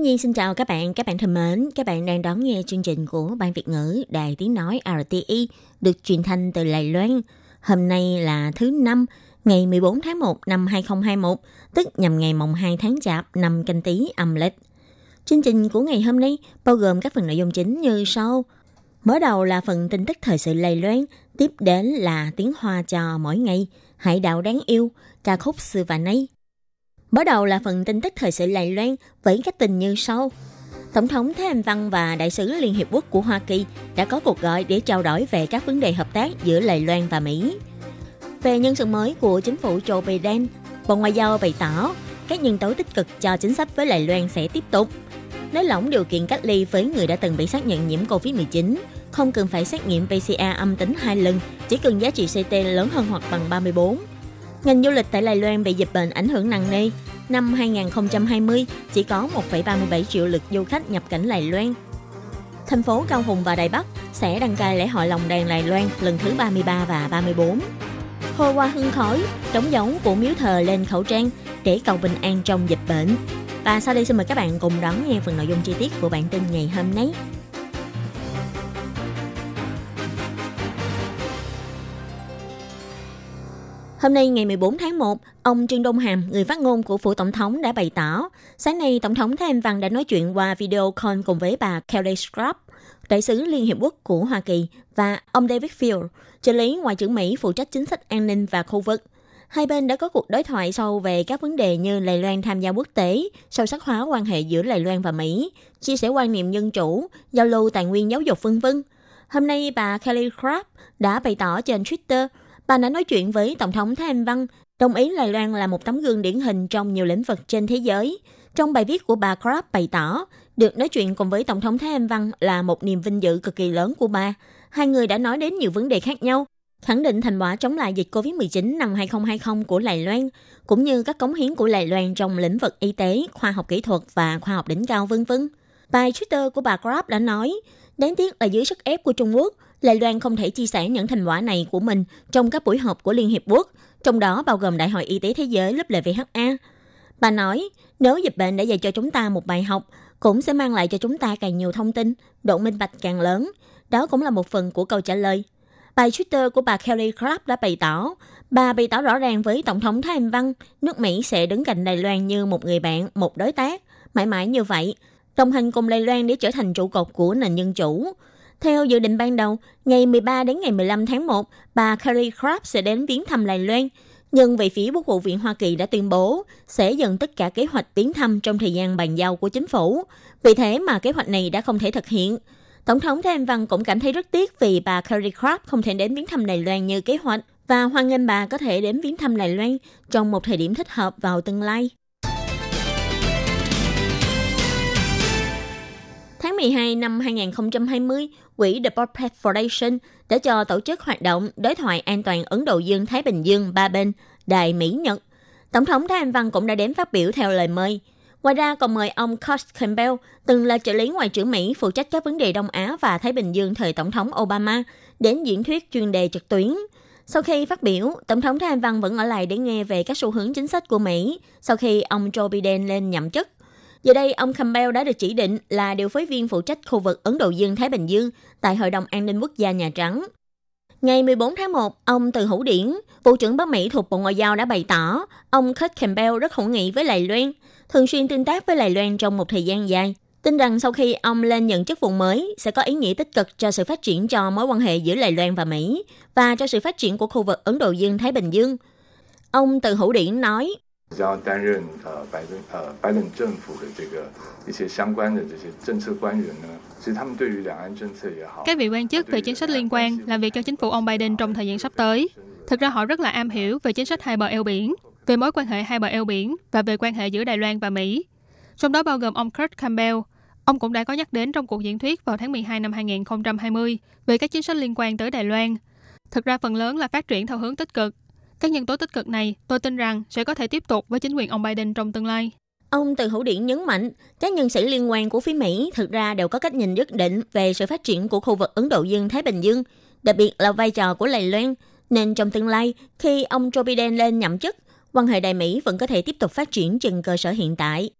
Nhi xin chào các bạn, các bạn thân mến, các bạn đang đón nghe chương trình của Ban Việt ngữ Đài Tiếng Nói RTI được truyền thanh từ Lài Loan. Hôm nay là thứ năm, ngày 14 tháng 1 năm 2021, tức nhằm ngày mùng 2 tháng Chạp năm canh tí âm lịch. Chương trình của ngày hôm nay bao gồm các phần nội dung chính như sau. Mở đầu là phần tin tức thời sự Lài Loan, tiếp đến là tiếng hoa cho mỗi ngày, hải đạo đáng yêu, ca khúc xưa và nay. Mở đầu là phần tin tức thời sự Lài Loan với các tình như sau. Tổng thống Thái Anh Văn và Đại sứ Liên Hiệp Quốc của Hoa Kỳ đã có cuộc gọi để trao đổi về các vấn đề hợp tác giữa Lài Loan và Mỹ. Về nhân sự mới của chính phủ Joe Biden, Bộ Ngoại giao bày tỏ các nhân tố tích cực cho chính sách với Lài Loan sẽ tiếp tục. Nới lỏng điều kiện cách ly với người đã từng bị xác nhận nhiễm COVID-19, không cần phải xét nghiệm PCR âm tính hai lần, chỉ cần giá trị CT lớn hơn hoặc bằng 34. Ngành du lịch tại Đài Loan bị dịch bệnh ảnh hưởng nặng nề. Năm 2020, chỉ có 1,37 triệu lượt du khách nhập cảnh Đài Loan. Thành phố Cao Hùng và Đài Bắc sẽ đăng cai lễ hội lồng đèn Đài Loan lần thứ 33 và 34. Hô hoa hương khói, đóng dấu của miếu thờ lên khẩu trang để cầu bình an trong dịch bệnh. Và sau đây xin mời các bạn cùng đón nghe phần nội dung chi tiết của bản tin ngày hôm nay. Hôm nay ngày 14 tháng 1, ông Trương Đông Hàm, người phát ngôn của phủ tổng thống đã bày tỏ, sáng nay tổng thống Thái Anh Văn đã nói chuyện qua video call cùng với bà Kelly Scrub, đại sứ Liên Hiệp Quốc của Hoa Kỳ và ông David Field, trợ lý Ngoại trưởng Mỹ phụ trách chính sách an ninh và khu vực. Hai bên đã có cuộc đối thoại sâu về các vấn đề như Lài Loan tham gia quốc tế, sâu sắc hóa quan hệ giữa Lài Loan và Mỹ, chia sẻ quan niệm dân chủ, giao lưu tài nguyên giáo dục vân vân. Hôm nay bà Kelly Crabb đã bày tỏ trên Twitter, bà đã nói chuyện với Tổng thống Thái Anh Văn, đồng ý Đài Loan là một tấm gương điển hình trong nhiều lĩnh vực trên thế giới. Trong bài viết của bà Crab bày tỏ, được nói chuyện cùng với Tổng thống Thái Anh Văn là một niềm vinh dự cực kỳ lớn của bà. Hai người đã nói đến nhiều vấn đề khác nhau, khẳng định thành quả chống lại dịch COVID-19 năm 2020 của Lài Loan, cũng như các cống hiến của Lài Loan trong lĩnh vực y tế, khoa học kỹ thuật và khoa học đỉnh cao vân vân. Bài Twitter của bà Grab đã nói, đáng tiếc là dưới sức ép của Trung Quốc, Đài Loan không thể chia sẻ những thành quả này của mình trong các buổi họp của Liên Hiệp Quốc, trong đó bao gồm Đại hội Y tế Thế giới lớp LVHA. Bà nói, nếu dịch bệnh đã dạy cho chúng ta một bài học, cũng sẽ mang lại cho chúng ta càng nhiều thông tin, độ minh bạch càng lớn. Đó cũng là một phần của câu trả lời. Bài Twitter của bà Kelly Craft đã bày tỏ, bà bày tỏ rõ ràng với Tổng thống Thái Anh Văn, nước Mỹ sẽ đứng cạnh Đài Loan như một người bạn, một đối tác, mãi mãi như vậy, đồng hành cùng Đài Loan để trở thành trụ cột của nền dân chủ. Theo dự định ban đầu, ngày 13 đến ngày 15 tháng 1, bà Carrie Crabb sẽ đến viếng thăm Đài Loan. Nhưng về phía Quốc vụ viện Hoa Kỳ đã tuyên bố sẽ dừng tất cả kế hoạch viếng thăm trong thời gian bàn giao của chính phủ. Vì thế mà kế hoạch này đã không thể thực hiện. Tổng thống Thái Anh Văn cũng cảm thấy rất tiếc vì bà Carrie Crabb không thể đến viếng thăm Đài Loan như kế hoạch và hoan nghênh bà có thể đến viếng thăm Đài Loan trong một thời điểm thích hợp vào tương lai. 12 năm 2020, quỹ The Portrait Foundation đã cho tổ chức hoạt động đối thoại an toàn Ấn Độ Dương-Thái Bình Dương ba bên, Đài Mỹ-Nhật. Tổng thống Thái Anh Văn cũng đã đến phát biểu theo lời mời. Ngoài ra còn mời ông Kurt Campbell, từng là trợ lý ngoại trưởng Mỹ phụ trách các vấn đề Đông Á và Thái Bình Dương thời Tổng thống Obama, đến diễn thuyết chuyên đề trực tuyến. Sau khi phát biểu, Tổng thống Thái Anh Văn vẫn ở lại để nghe về các xu hướng chính sách của Mỹ sau khi ông Joe Biden lên nhậm chức. Giờ đây, ông Campbell đã được chỉ định là điều phối viên phụ trách khu vực Ấn Độ Dương-Thái Bình Dương tại Hội đồng An ninh Quốc gia Nhà Trắng. Ngày 14 tháng 1, ông Từ Hữu Điển, Bộ trưởng Bắc Mỹ thuộc Bộ Ngoại giao đã bày tỏ ông Kurt Campbell rất hữu nghị với Đài Loan, thường xuyên tương tác với Đài Loan trong một thời gian dài. Tin rằng sau khi ông lên nhận chức vụ mới sẽ có ý nghĩa tích cực cho sự phát triển cho mối quan hệ giữa Đài Loan và Mỹ và cho sự phát triển của khu vực Ấn Độ Dương-Thái Bình Dương. Ông Từ Hữu Điển nói, 要担任呃拜登呃拜登政府的这个一些相关的这些政策官员呢，其实他们对于两岸政策也好， Các vị quan chức về chính sách liên quan làm việc cho chính phủ ông Biden trong thời gian sắp tới. Thực ra họ rất là am hiểu về chính sách hai bờ eo biển, về mối quan hệ hai bờ eo biển và về quan hệ giữa Đài Loan và Mỹ. trong đó bao gồm ông Kurt Campbell. Ông cũng đã có nhắc đến trong cuộc diễn thuyết vào tháng 12 năm 2020 về các chính sách liên quan tới Đài Loan. Thực ra phần lớn là phát triển theo hướng tích cực. các nhân tố tích cực này tôi tin rằng sẽ có thể tiếp tục với chính quyền ông Biden trong tương lai. Ông Từ Hữu Điển nhấn mạnh, các nhân sĩ liên quan của phía Mỹ thực ra đều có cách nhìn nhất định về sự phát triển của khu vực Ấn Độ Dương-Thái Bình Dương, đặc biệt là vai trò của Đài Loan. Nên trong tương lai, khi ông Joe Biden lên nhậm chức, quan hệ Đài Mỹ vẫn có thể tiếp tục phát triển trên cơ sở hiện tại.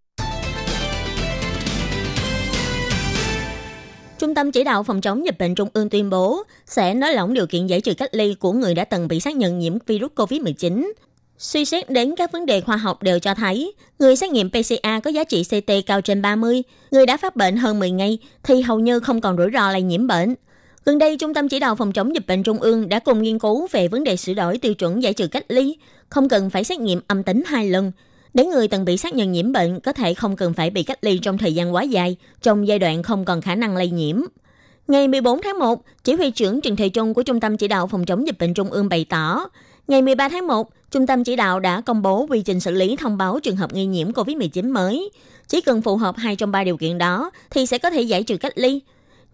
Trung tâm chỉ đạo phòng chống dịch bệnh Trung ương tuyên bố sẽ nới lỏng điều kiện giải trừ cách ly của người đã từng bị xác nhận nhiễm virus COVID-19. Suy xét đến các vấn đề khoa học đều cho thấy, người xét nghiệm PCR có giá trị CT cao trên 30, người đã phát bệnh hơn 10 ngày thì hầu như không còn rủi ro lây nhiễm bệnh. Gần đây, Trung tâm Chỉ đạo Phòng chống dịch bệnh Trung ương đã cùng nghiên cứu về vấn đề sửa đổi tiêu chuẩn giải trừ cách ly, không cần phải xét nghiệm âm tính hai lần, để người từng bị xác nhận nhiễm bệnh có thể không cần phải bị cách ly trong thời gian quá dài, trong giai đoạn không còn khả năng lây nhiễm. Ngày 14 tháng 1, Chỉ huy trưởng Trần Thầy Trung của Trung tâm Chỉ đạo Phòng chống dịch bệnh Trung ương bày tỏ, ngày 13 tháng 1, Trung tâm Chỉ đạo đã công bố quy trình xử lý thông báo trường hợp nghi nhiễm COVID-19 mới. Chỉ cần phù hợp hai trong ba điều kiện đó thì sẽ có thể giải trừ cách ly.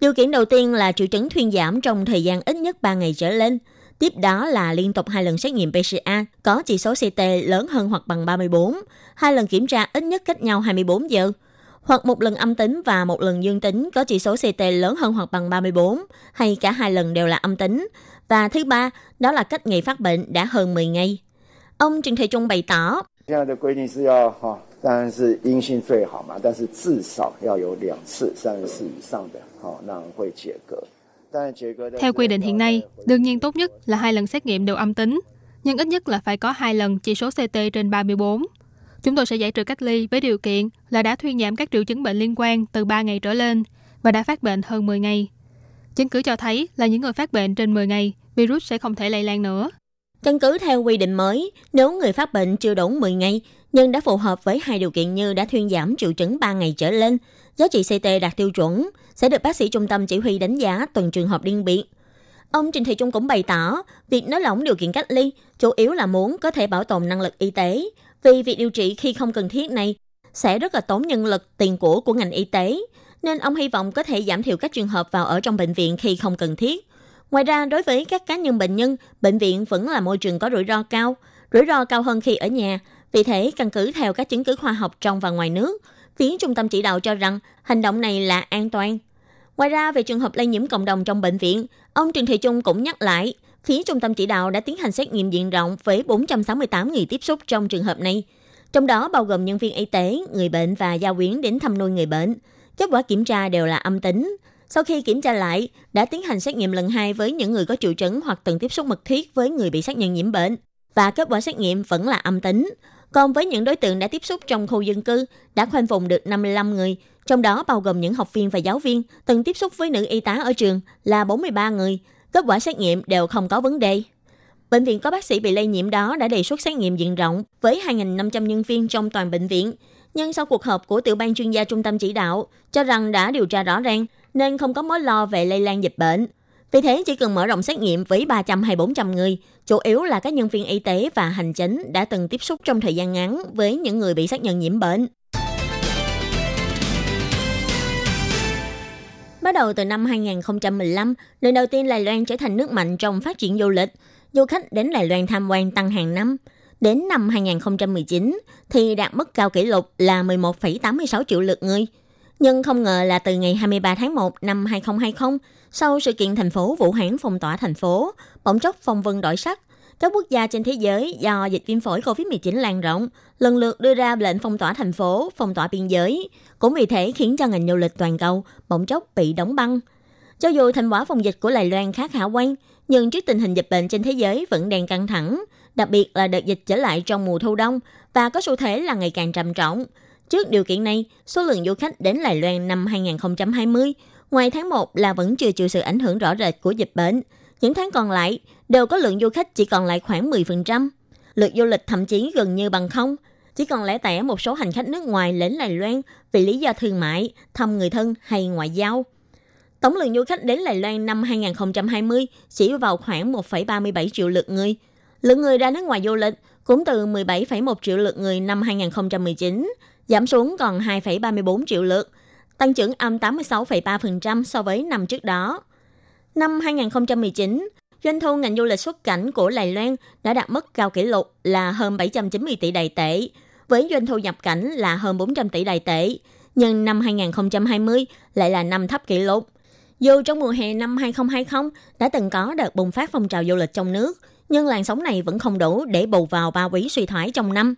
Điều kiện đầu tiên là triệu chứng thuyên giảm trong thời gian ít nhất 3 ngày trở lên. Tiếp đó là liên tục hai lần xét nghiệm PCR có chỉ số CT lớn hơn hoặc bằng 34, hai lần kiểm tra ít nhất cách nhau 24 giờ, hoặc một lần âm tính và một lần dương tính có chỉ số CT lớn hơn hoặc bằng 34, hay cả hai lần đều là âm tính. Và thứ ba, đó là cách ngày phát bệnh đã hơn 10 ngày. Ông Trần Thị Trung bày tỏ, theo quy định hiện nay, đương nhiên tốt nhất là hai lần xét nghiệm đều âm tính, nhưng ít nhất là phải có hai lần chỉ số CT trên 34. Chúng tôi sẽ giải trừ cách ly với điều kiện là đã thuyên giảm các triệu chứng bệnh liên quan từ 3 ngày trở lên và đã phát bệnh hơn 10 ngày. Chứng cứ cho thấy là những người phát bệnh trên 10 ngày, virus sẽ không thể lây lan nữa. Căn cứ theo quy định mới, nếu người phát bệnh chưa đủ 10 ngày nhưng đã phù hợp với hai điều kiện như đã thuyên giảm triệu chứng 3 ngày trở lên, giá trị CT đạt tiêu chuẩn, sẽ được bác sĩ trung tâm chỉ huy đánh giá từng trường hợp riêng biệt. Ông Trình Thị Trung cũng bày tỏ, việc nới lỏng điều kiện cách ly chủ yếu là muốn có thể bảo tồn năng lực y tế, vì việc điều trị khi không cần thiết này sẽ rất là tốn nhân lực, tiền của của ngành y tế, nên ông hy vọng có thể giảm thiểu các trường hợp vào ở trong bệnh viện khi không cần thiết. Ngoài ra, đối với các cá nhân bệnh nhân, bệnh viện vẫn là môi trường có rủi ro cao, rủi ro cao hơn khi ở nhà. Vì thế, căn cứ theo các chứng cứ khoa học trong và ngoài nước, phía trung tâm chỉ đạo cho rằng hành động này là an toàn. Ngoài ra, về trường hợp lây nhiễm cộng đồng trong bệnh viện, ông Trần Thị Trung cũng nhắc lại, phía trung tâm chỉ đạo đã tiến hành xét nghiệm diện rộng với 468 người tiếp xúc trong trường hợp này. Trong đó bao gồm nhân viên y tế, người bệnh và gia quyến đến thăm nuôi người bệnh. Kết quả kiểm tra đều là âm tính. Sau khi kiểm tra lại, đã tiến hành xét nghiệm lần hai với những người có triệu chứng hoặc từng tiếp xúc mật thiết với người bị xác nhận nhiễm bệnh. Và kết quả xét nghiệm vẫn là âm tính. Còn với những đối tượng đã tiếp xúc trong khu dân cư, đã khoanh vùng được 55 người, trong đó bao gồm những học viên và giáo viên từng tiếp xúc với nữ y tá ở trường là 43 người. Kết quả xét nghiệm đều không có vấn đề. Bệnh viện có bác sĩ bị lây nhiễm đó đã đề xuất xét nghiệm diện rộng với 2.500 nhân viên trong toàn bệnh viện. Nhưng sau cuộc họp của tiểu ban chuyên gia trung tâm chỉ đạo cho rằng đã điều tra rõ ràng nên không có mối lo về lây lan dịch bệnh. Vì thế chỉ cần mở rộng xét nghiệm với 300 hay 400 người, chủ yếu là các nhân viên y tế và hành chính đã từng tiếp xúc trong thời gian ngắn với những người bị xác nhận nhiễm bệnh. Bắt đầu từ năm 2015, lần đầu tiên Đài Loan trở thành nước mạnh trong phát triển du lịch. Du khách đến Đài Loan tham quan tăng hàng năm. Đến năm 2019 thì đạt mức cao kỷ lục là 11,86 triệu lượt người. Nhưng không ngờ là từ ngày 23 tháng 1 năm 2020, sau sự kiện thành phố Vũ Hán phong tỏa thành phố, bỗng chốc phong vân đổi sắc. Các quốc gia trên thế giới do dịch viêm phổi COVID-19 lan rộng, lần lượt đưa ra lệnh phong tỏa thành phố, phong tỏa biên giới. Cũng vì thế khiến cho ngành du lịch toàn cầu bỗng chốc bị đóng băng. Cho dù thành quả phòng dịch của Đài Loan khá khả quan, nhưng trước tình hình dịch bệnh trên thế giới vẫn đang căng thẳng, đặc biệt là đợt dịch trở lại trong mùa thu đông và có xu thế là ngày càng trầm trọng. Trước điều kiện này, số lượng du khách đến Đài Loan năm 2020 ngoài tháng 1 là vẫn chưa chịu sự ảnh hưởng rõ rệt của dịch bệnh. Những tháng còn lại đều có lượng du khách chỉ còn lại khoảng 10%. Lượt du lịch thậm chí gần như bằng không. Chỉ còn lẻ tẻ một số hành khách nước ngoài đến Đài Loan vì lý do thương mại, thăm người thân hay ngoại giao. Tổng lượng du khách đến Đài Loan năm 2020 chỉ vào khoảng 1,37 triệu lượt người. Lượng người ra nước ngoài du lịch cũng từ 17,1 triệu lượt người năm 2019 giảm xuống còn 2,34 triệu lượt, tăng trưởng âm 86,3% so với năm trước đó. Năm 2019, doanh thu ngành du lịch xuất cảnh của Đài Loan đã đạt mức cao kỷ lục là hơn 790 tỷ đài tệ, với doanh thu nhập cảnh là hơn 400 tỷ đài tệ, nhưng năm 2020 lại là năm thấp kỷ lục. Dù trong mùa hè năm 2020 đã từng có đợt bùng phát phong trào du lịch trong nước, nhưng làn sóng này vẫn không đủ để bù vào ba quý suy thoái trong năm.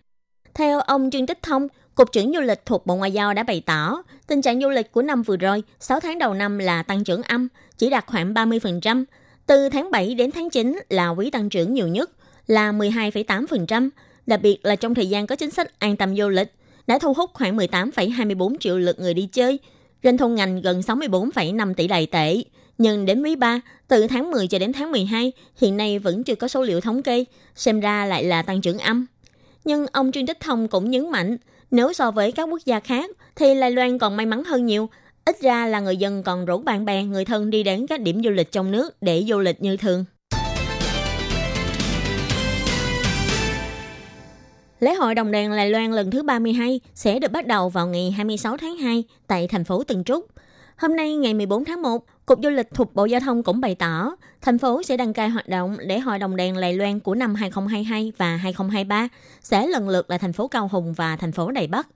Theo ông Trương Tích Thông, Cục trưởng du lịch thuộc Bộ Ngoại giao đã bày tỏ, tình trạng du lịch của năm vừa rồi, 6 tháng đầu năm là tăng trưởng âm, chỉ đạt khoảng 30%. Từ tháng 7 đến tháng 9 là quý tăng trưởng nhiều nhất, là 12,8%. Đặc biệt là trong thời gian có chính sách an tâm du lịch, đã thu hút khoảng 18,24 triệu lượt người đi chơi, doanh thu ngành gần 64,5 tỷ đài tệ. Nhưng đến quý 3, từ tháng 10 cho đến tháng 12, hiện nay vẫn chưa có số liệu thống kê, xem ra lại là tăng trưởng âm. Nhưng ông Trương Tích Thông cũng nhấn mạnh, nếu so với các quốc gia khác, thì Lai Loan còn may mắn hơn nhiều. Ít ra là người dân còn rủ bạn bè, người thân đi đến các điểm du lịch trong nước để du lịch như thường. Lễ hội đồng đèn Lai Loan lần thứ 32 sẽ được bắt đầu vào ngày 26 tháng 2 tại thành phố Tân Trúc. Hôm nay ngày 14 tháng 1, Cục Du lịch thuộc Bộ Giao thông cũng bày tỏ, thành phố sẽ đăng cai hoạt động lễ hội đồng đèn Lầy Loan của năm 2022 và 2023 sẽ lần lượt là thành phố Cao Hùng và thành phố Đài Bắc.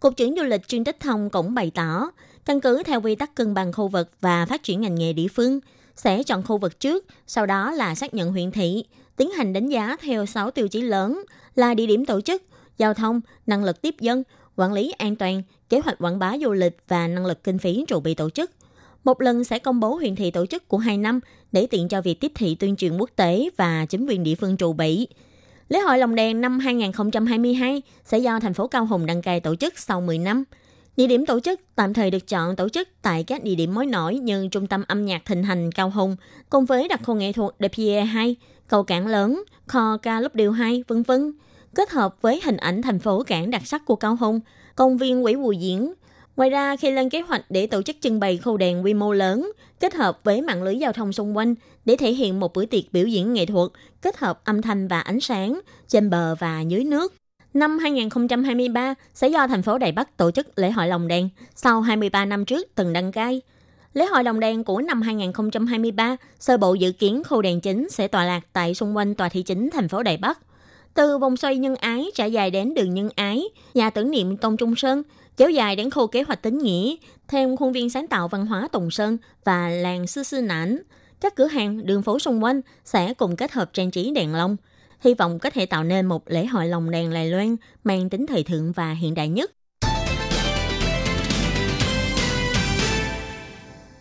Cục trưởng Du lịch Trương Tích Thông cũng bày tỏ, căn cứ theo quy tắc cân bằng khu vực và phát triển ngành nghề địa phương, sẽ chọn khu vực trước, sau đó là xác nhận huyện thị, tiến hành đánh giá theo 6 tiêu chí lớn là địa điểm tổ chức, giao thông, năng lực tiếp dân, quản lý an toàn, kế hoạch quảng bá du lịch và năng lực kinh phí trụ bị tổ chức. Một lần sẽ công bố huyện thị tổ chức của hai năm để tiện cho việc tiếp thị tuyên truyền quốc tế và chính quyền địa phương trụ bị. Lễ hội Lồng Đèn năm 2022 sẽ do thành phố Cao Hùng đăng cai tổ chức sau 10 năm. Địa điểm tổ chức tạm thời được chọn tổ chức tại các địa điểm mới nổi như Trung tâm âm nhạc thịnh hành Cao Hùng, cùng với đặc khu nghệ thuật The Pierre 2, cầu cảng lớn, kho ca lúc điều 2, vân vân kết hợp với hình ảnh thành phố cảng đặc sắc của Cao Hùng, công viên quỷ Bùi Diễn. Ngoài ra, khi lên kế hoạch để tổ chức trưng bày khâu đèn quy mô lớn, kết hợp với mạng lưới giao thông xung quanh để thể hiện một bữa tiệc biểu diễn nghệ thuật, kết hợp âm thanh và ánh sáng trên bờ và dưới nước. Năm 2023 sẽ do thành phố Đài Bắc tổ chức lễ hội lồng đèn sau 23 năm trước từng đăng cai. Lễ hội lồng đèn của năm 2023, sơ bộ dự kiến khu đèn chính sẽ tọa lạc tại xung quanh tòa thị chính thành phố Đài Bắc. Từ vòng xoay nhân ái trải dài đến đường nhân ái, nhà tưởng niệm Tôn Trung Sơn, kéo dài đến khâu kế hoạch tính nghĩa, thêm khuôn viên sáng tạo văn hóa Tùng Sơn và làng Sư Sư Nản. Các cửa hàng, đường phố xung quanh sẽ cùng kết hợp trang trí đèn lông. Hy vọng có thể tạo nên một lễ hội lồng đèn Đài Loan mang tính thời thượng và hiện đại nhất.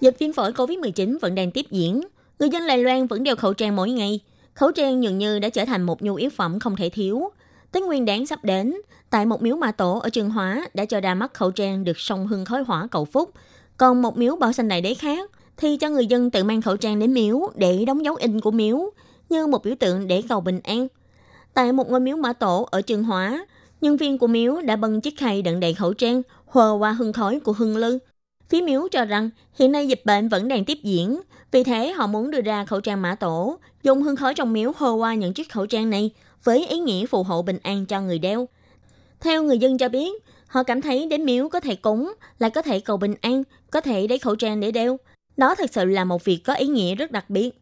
Dịch viêm phổi COVID-19 vẫn đang tiếp diễn. Người dân Đài Loan vẫn đeo khẩu trang mỗi ngày – Khẩu trang dường như đã trở thành một nhu yếu phẩm không thể thiếu. Tết Nguyên đáng sắp đến, tại một miếu mã tổ ở Trường Hóa đã cho ra mắt khẩu trang được sông hương khói hỏa cầu phúc. Còn một miếu bảo xanh đại đế khác thì cho người dân tự mang khẩu trang đến miếu để đóng dấu in của miếu như một biểu tượng để cầu bình an. Tại một ngôi miếu mã tổ ở Trường Hóa, nhân viên của miếu đã bưng chiếc khay đựng đầy khẩu trang hòa qua hương khói của hương lư. Phía miếu cho rằng hiện nay dịch bệnh vẫn đang tiếp diễn, vì thế họ muốn đưa ra khẩu trang mã tổ, dùng hương khói trong miếu hô qua những chiếc khẩu trang này với ý nghĩa phù hộ bình an cho người đeo. Theo người dân cho biết, họ cảm thấy đến miếu có thể cúng, lại có thể cầu bình an, có thể lấy khẩu trang để đeo. Đó thật sự là một việc có ý nghĩa rất đặc biệt.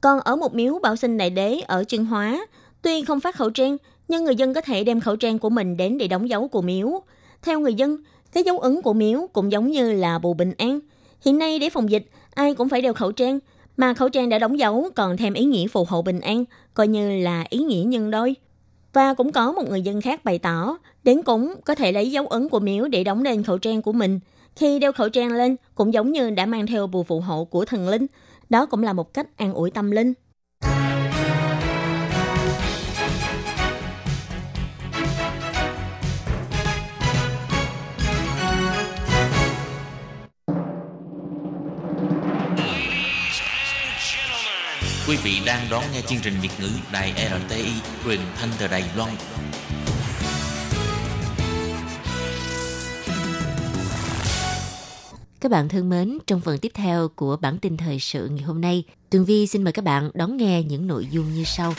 Còn ở một miếu bảo sinh đại đế ở Trương Hóa, tuy không phát khẩu trang, nhưng người dân có thể đem khẩu trang của mình đến để đóng dấu của miếu. Theo người dân, cái dấu ấn của miếu cũng giống như là bù bình an. Hiện nay để phòng dịch, ai cũng phải đeo khẩu trang, mà khẩu trang đã đóng dấu còn thêm ý nghĩa phù hộ bình an, coi như là ý nghĩa nhân đôi. Và cũng có một người dân khác bày tỏ, đến cúng có thể lấy dấu ấn của miếu để đóng lên khẩu trang của mình. Khi đeo khẩu trang lên cũng giống như đã mang theo bùa phù hộ của thần linh. Đó cũng là một cách an ủi tâm linh. Quý vị đang đón nghe chương trình Việt ngữ Đài RTI truyền thanh từ Đài Loan. Các bạn thân mến, trong phần tiếp theo của bản tin thời sự ngày hôm nay, Tường Vi xin mời các bạn đón nghe những nội dung như sau.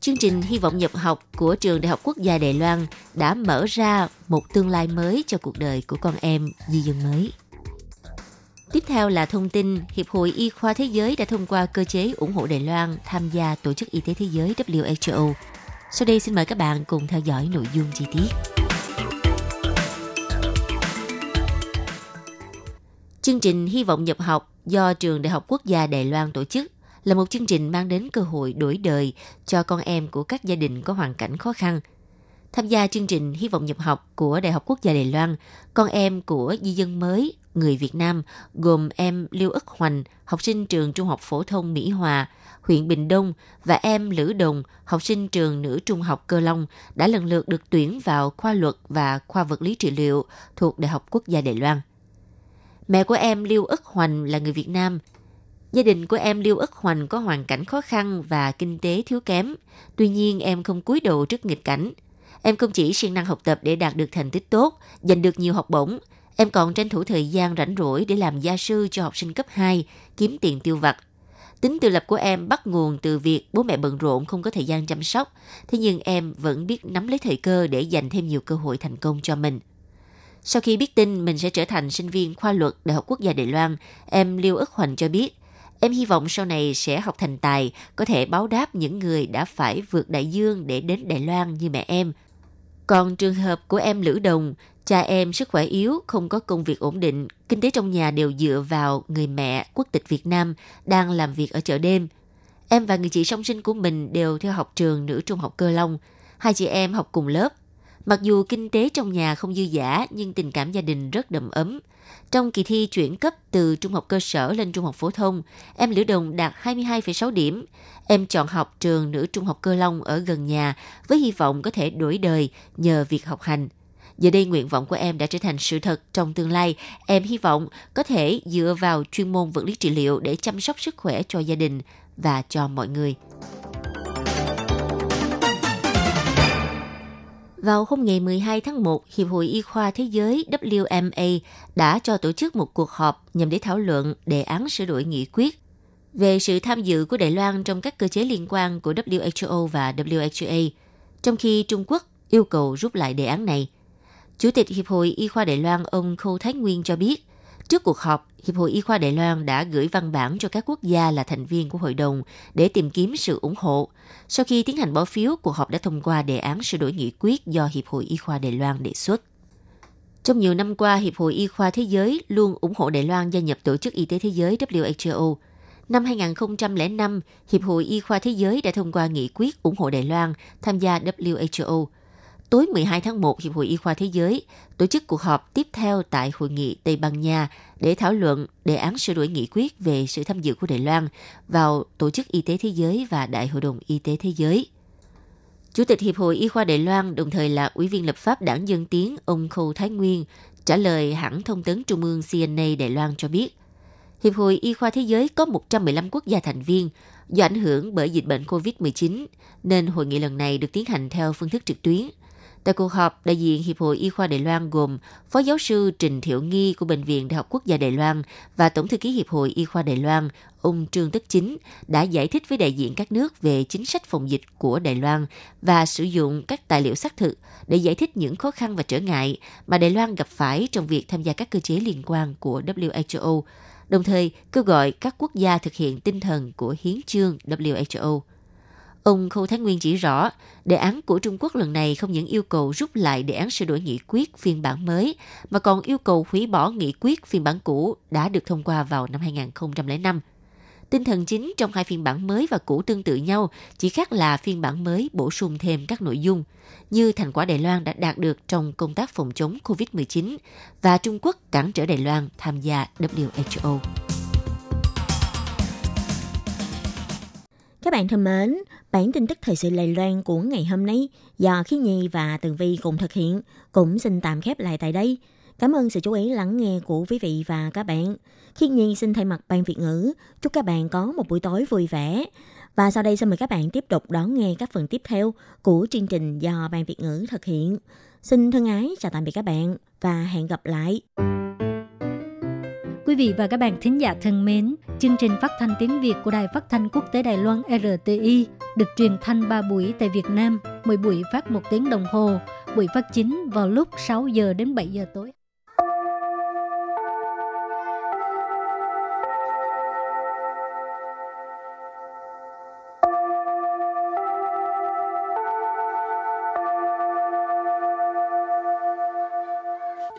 chương trình Hy vọng nhập học của trường Đại học Quốc gia Đài Loan đã mở ra một tương lai mới cho cuộc đời của con em di dân mới. Tiếp theo là thông tin Hiệp hội Y khoa Thế giới đã thông qua cơ chế ủng hộ Đài Loan tham gia Tổ chức Y tế Thế giới WHO. Sau đây xin mời các bạn cùng theo dõi nội dung chi tiết. Chương trình Hy vọng nhập học do Trường Đại học Quốc gia Đài Loan tổ chức là một chương trình mang đến cơ hội đổi đời cho con em của các gia đình có hoàn cảnh khó khăn. Tham gia chương trình Hy vọng nhập học của Đại học Quốc gia Đài Loan, con em của di dân mới người Việt Nam gồm em Lưu Ức Hoành, học sinh trường Trung học phổ thông Mỹ Hòa, huyện Bình Đông và em Lữ Đồng, học sinh trường nữ trung học Cơ Long đã lần lượt được tuyển vào khoa luật và khoa vật lý trị liệu thuộc Đại học Quốc gia Đài Loan. Mẹ của em Lưu Ức Hoành là người Việt Nam. Gia đình của em Lưu Ức Hoành có hoàn cảnh khó khăn và kinh tế thiếu kém. Tuy nhiên em không cúi đầu trước nghịch cảnh. Em không chỉ siêng năng học tập để đạt được thành tích tốt, giành được nhiều học bổng, em còn tranh thủ thời gian rảnh rỗi để làm gia sư cho học sinh cấp 2, kiếm tiền tiêu vặt. Tính tự lập của em bắt nguồn từ việc bố mẹ bận rộn không có thời gian chăm sóc, thế nhưng em vẫn biết nắm lấy thời cơ để dành thêm nhiều cơ hội thành công cho mình. Sau khi biết tin mình sẽ trở thành sinh viên khoa luật Đại học Quốc gia Đài Loan, em Liêu Ức Hoành cho biết, em hy vọng sau này sẽ học thành tài, có thể báo đáp những người đã phải vượt đại dương để đến Đài Loan như mẹ em. Còn trường hợp của em Lữ Đồng, cha em sức khỏe yếu, không có công việc ổn định, kinh tế trong nhà đều dựa vào người mẹ quốc tịch Việt Nam đang làm việc ở chợ đêm. Em và người chị song sinh của mình đều theo học trường nữ trung học Cơ Long. Hai chị em học cùng lớp, Mặc dù kinh tế trong nhà không dư giả nhưng tình cảm gia đình rất đầm ấm. Trong kỳ thi chuyển cấp từ trung học cơ sở lên trung học phổ thông, em Liễu Đồng đạt 22,6 điểm. Em chọn học trường nữ trung học cơ long ở gần nhà với hy vọng có thể đổi đời nhờ việc học hành. Giờ đây nguyện vọng của em đã trở thành sự thật trong tương lai. Em hy vọng có thể dựa vào chuyên môn vật lý trị liệu để chăm sóc sức khỏe cho gia đình và cho mọi người. Vào hôm ngày 12 tháng 1, Hiệp hội Y khoa Thế giới WMA đã cho tổ chức một cuộc họp nhằm để thảo luận đề án sửa đổi nghị quyết về sự tham dự của Đài Loan trong các cơ chế liên quan của WHO và WHA, trong khi Trung Quốc yêu cầu rút lại đề án này. Chủ tịch Hiệp hội Y khoa Đài Loan ông Khâu Thái Nguyên cho biết, Trước cuộc họp, Hiệp hội Y khoa Đài Loan đã gửi văn bản cho các quốc gia là thành viên của hội đồng để tìm kiếm sự ủng hộ. Sau khi tiến hành bỏ phiếu, cuộc họp đã thông qua đề án sửa đổi nghị quyết do Hiệp hội Y khoa Đài Loan đề xuất. Trong nhiều năm qua, Hiệp hội Y khoa Thế giới luôn ủng hộ Đài Loan gia nhập Tổ chức Y tế Thế giới WHO. Năm 2005, Hiệp hội Y khoa Thế giới đã thông qua nghị quyết ủng hộ Đài Loan tham gia WHO – tối 12 tháng 1, Hiệp hội Y khoa Thế giới tổ chức cuộc họp tiếp theo tại Hội nghị Tây Ban Nha để thảo luận đề án sửa đổi nghị quyết về sự tham dự của Đài Loan vào Tổ chức Y tế Thế giới và Đại hội đồng Y tế Thế giới. Chủ tịch Hiệp hội Y khoa Đài Loan đồng thời là Ủy viên lập pháp đảng Dân Tiến ông Khâu Thái Nguyên trả lời hãng thông tấn Trung ương CNA Đài Loan cho biết, Hiệp hội Y khoa Thế giới có 115 quốc gia thành viên, do ảnh hưởng bởi dịch bệnh COVID-19, nên hội nghị lần này được tiến hành theo phương thức trực tuyến – Tại cuộc họp, đại diện Hiệp hội Y khoa Đài Loan gồm Phó giáo sư Trình Thiệu Nghi của Bệnh viện Đại học Quốc gia Đài Loan và Tổng thư ký Hiệp hội Y khoa Đài Loan, ông Trương Tất Chính, đã giải thích với đại diện các nước về chính sách phòng dịch của Đài Loan và sử dụng các tài liệu xác thực để giải thích những khó khăn và trở ngại mà Đài Loan gặp phải trong việc tham gia các cơ chế liên quan của WHO, đồng thời kêu gọi các quốc gia thực hiện tinh thần của hiến chương WHO. Ông Khâu Thái Nguyên chỉ rõ, đề án của Trung Quốc lần này không những yêu cầu rút lại đề án sửa đổi nghị quyết phiên bản mới, mà còn yêu cầu hủy bỏ nghị quyết phiên bản cũ đã được thông qua vào năm 2005. Tinh thần chính trong hai phiên bản mới và cũ tương tự nhau, chỉ khác là phiên bản mới bổ sung thêm các nội dung như thành quả Đài Loan đã đạt được trong công tác phòng chống COVID-19 và Trung Quốc cản trở Đài Loan tham gia WHO. Các bạn thân mến, bản tin tức thời sự Lầy Loan của ngày hôm nay do Khí Nhi và Tường Vi cùng thực hiện cũng xin tạm khép lại tại đây. Cảm ơn sự chú ý lắng nghe của quý vị và các bạn. Khiết Nhi xin thay mặt ban Việt ngữ, chúc các bạn có một buổi tối vui vẻ. Và sau đây xin mời các bạn tiếp tục đón nghe các phần tiếp theo của chương trình do ban Việt ngữ thực hiện. Xin thân ái chào tạm biệt các bạn và hẹn gặp lại. Quý vị và các bạn thính giả thân mến, chương trình phát thanh tiếng Việt của Đài Phát thanh Quốc tế Đài Loan RTI được truyền thanh 3 buổi tại Việt Nam, mỗi buổi phát 1 tiếng đồng hồ, buổi phát chính vào lúc 6 giờ đến 7 giờ tối.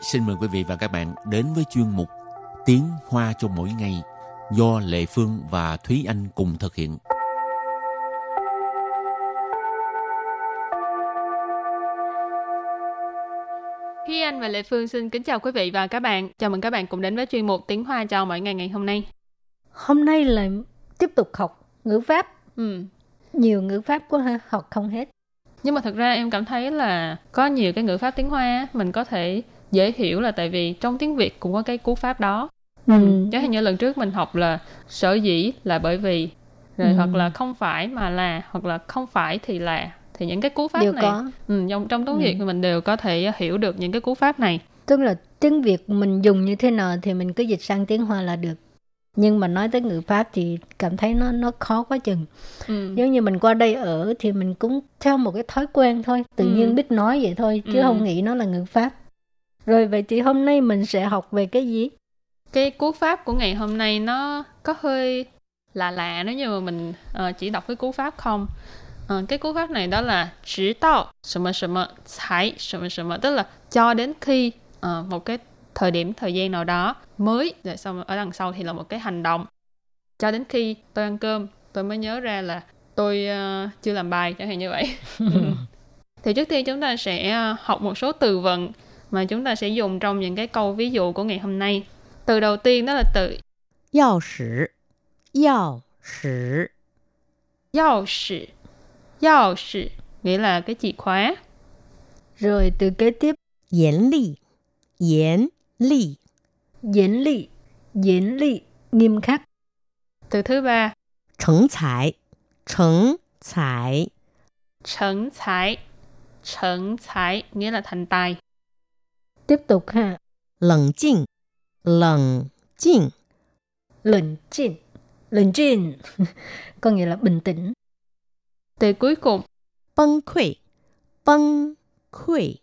Xin mời quý vị và các bạn đến với chuyên mục Tiếng Hoa cho mỗi ngày do Lệ Phương và Thúy Anh cùng thực hiện. Thúy Anh và Lệ Phương xin kính chào quý vị và các bạn. Chào mừng các bạn cùng đến với chuyên mục Tiếng Hoa cho mỗi ngày ngày hôm nay. Hôm nay là tiếp tục học ngữ pháp. Ừ. Nhiều ngữ pháp quá ha, học không hết. Nhưng mà thực ra em cảm thấy là có nhiều cái ngữ pháp tiếng Hoa mình có thể dễ hiểu là tại vì trong tiếng Việt cũng có cái cú pháp đó. Ừ. Chẳng hạn như lần trước mình học là sở dĩ là bởi vì rồi Ừ. hoặc là không phải mà là hoặc là không phải thì là thì những cái cú pháp Đều này có. Ừ, trong trong tiếng Ừ. Việt mình đều có thể hiểu được những cái cú pháp này. Tức là tiếng Việt mình dùng như thế nào thì mình cứ dịch sang tiếng Hoa là được. Nhưng mà nói tới ngữ pháp thì cảm thấy nó nó khó quá chừng. Ừ. Giống như mình qua đây ở thì mình cũng theo một cái thói quen thôi, tự Ừ. nhiên biết nói vậy thôi chứ Ừ. không nghĩ nó là ngữ pháp. Rồi vậy thì hôm nay mình sẽ học về cái gì? Cái cú pháp của ngày hôm nay nó có hơi lạ lạ nếu như mà mình uh, chỉ đọc cái cú pháp không. Uh, cái cú pháp này đó là chỉ đạo, sầm sầm, thái, sầm sầm, tức là cho đến khi uh, một cái thời điểm thời gian nào đó mới rồi xong ở đằng sau thì là một cái hành động cho đến khi tôi ăn cơm tôi mới nhớ ra là tôi uh, chưa làm bài chẳng hạn như vậy thì trước tiên chúng ta sẽ học một số từ vựng mà chúng ta sẽ dùng trong những cái câu ví dụ của ngày hôm nay. Từ đầu tiên đó là từ Yào sử. Yào sử. Yào sử. Yào sử. Nghĩa là cái chìa khóa. Rồi từ kế tiếp. Yến lì Yến lì Yến lì Yến lì Nghiêm khắc. Từ thứ ba. Trấn thải Trấn thải Trấn thải Trấn thải Nghĩa là thành tài. Tiếp tục ha. Lẩn chinh. Lẩn chinh. Lẩn chinh. Lẩn chinh. Có nghĩa là bình tĩnh. Từ cuối cùng. Băng khuy. Băng khuy.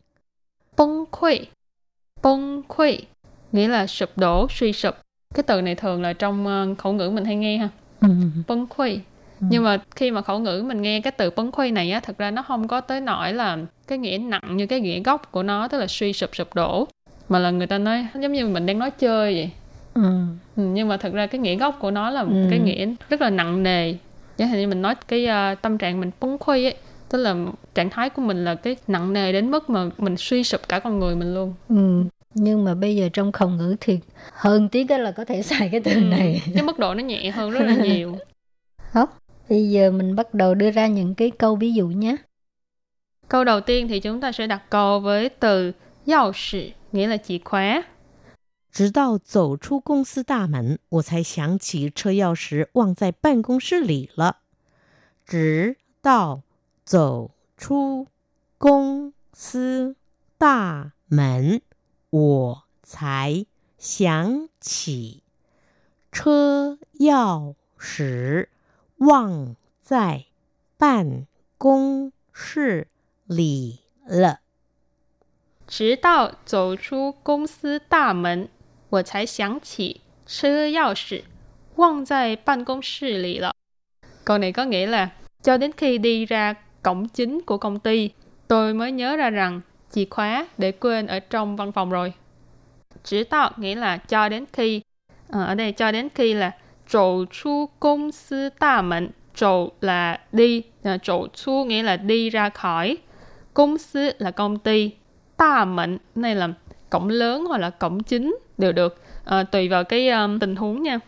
Băng khuy. Băng khuy. Nghĩa là sụp đổ, suy sụp. Cái từ này thường là trong ờ, khẩu ngữ mình hay nghe ha. Ừ. Băng khuy khuy nhưng mà khi mà khẩu ngữ mình nghe cái từ bông khuy này á thật ra nó không có tới nỗi là cái nghĩa nặng như cái nghĩa gốc của nó tức là suy sụp sụp đổ mà là người ta nói giống như mình đang nói chơi vậy Ừ. Ừ, nhưng mà thật ra cái nghĩa gốc của nó là một Ừ. cái nghĩa rất là nặng nề chẳng hạn như mình nói cái ờ, tâm trạng mình bóng khuy ấy tức là trạng thái của mình là cái nặng nề đến mức mà mình suy sụp cả con người mình luôn Ừ. Nhưng mà bây giờ trong khẩu ngữ thì hơn tí cái là có thể xài cái từ này. cái mức độ nó nhẹ hơn rất là nhiều Học. Bây giờ mình bắt đầu đưa ra những cái câu ví dụ nhé. câu đầu tiên thì chúng ta sẽ đặt câu với từ yào sử nghĩa là chìa khóa 直到走出公司大门，我才想起车钥匙忘在办公室里了。直到走出公司大门，我才想起车钥匙 忘在办公室里了。直到走出公司大门我才想起车钥匙忘在办公室里了 câu này có nghĩa là cho đến khi đi ra cổng chính của công ty tôi mới nhớ ra rằng chìa khóa để quên ở trong văn phòng rồi chỉ tạo nghĩa là cho đến khi Ờ, ở đây cho đến khi là trổ chu công sư đa mệnh trổ là đi à, trổ chu nghĩa là đi ra khỏi công sư là công ty đa mệnh này là cổng lớn hoặc là cổng chính đều được Ờ, tùy vào cái um, tình huống nha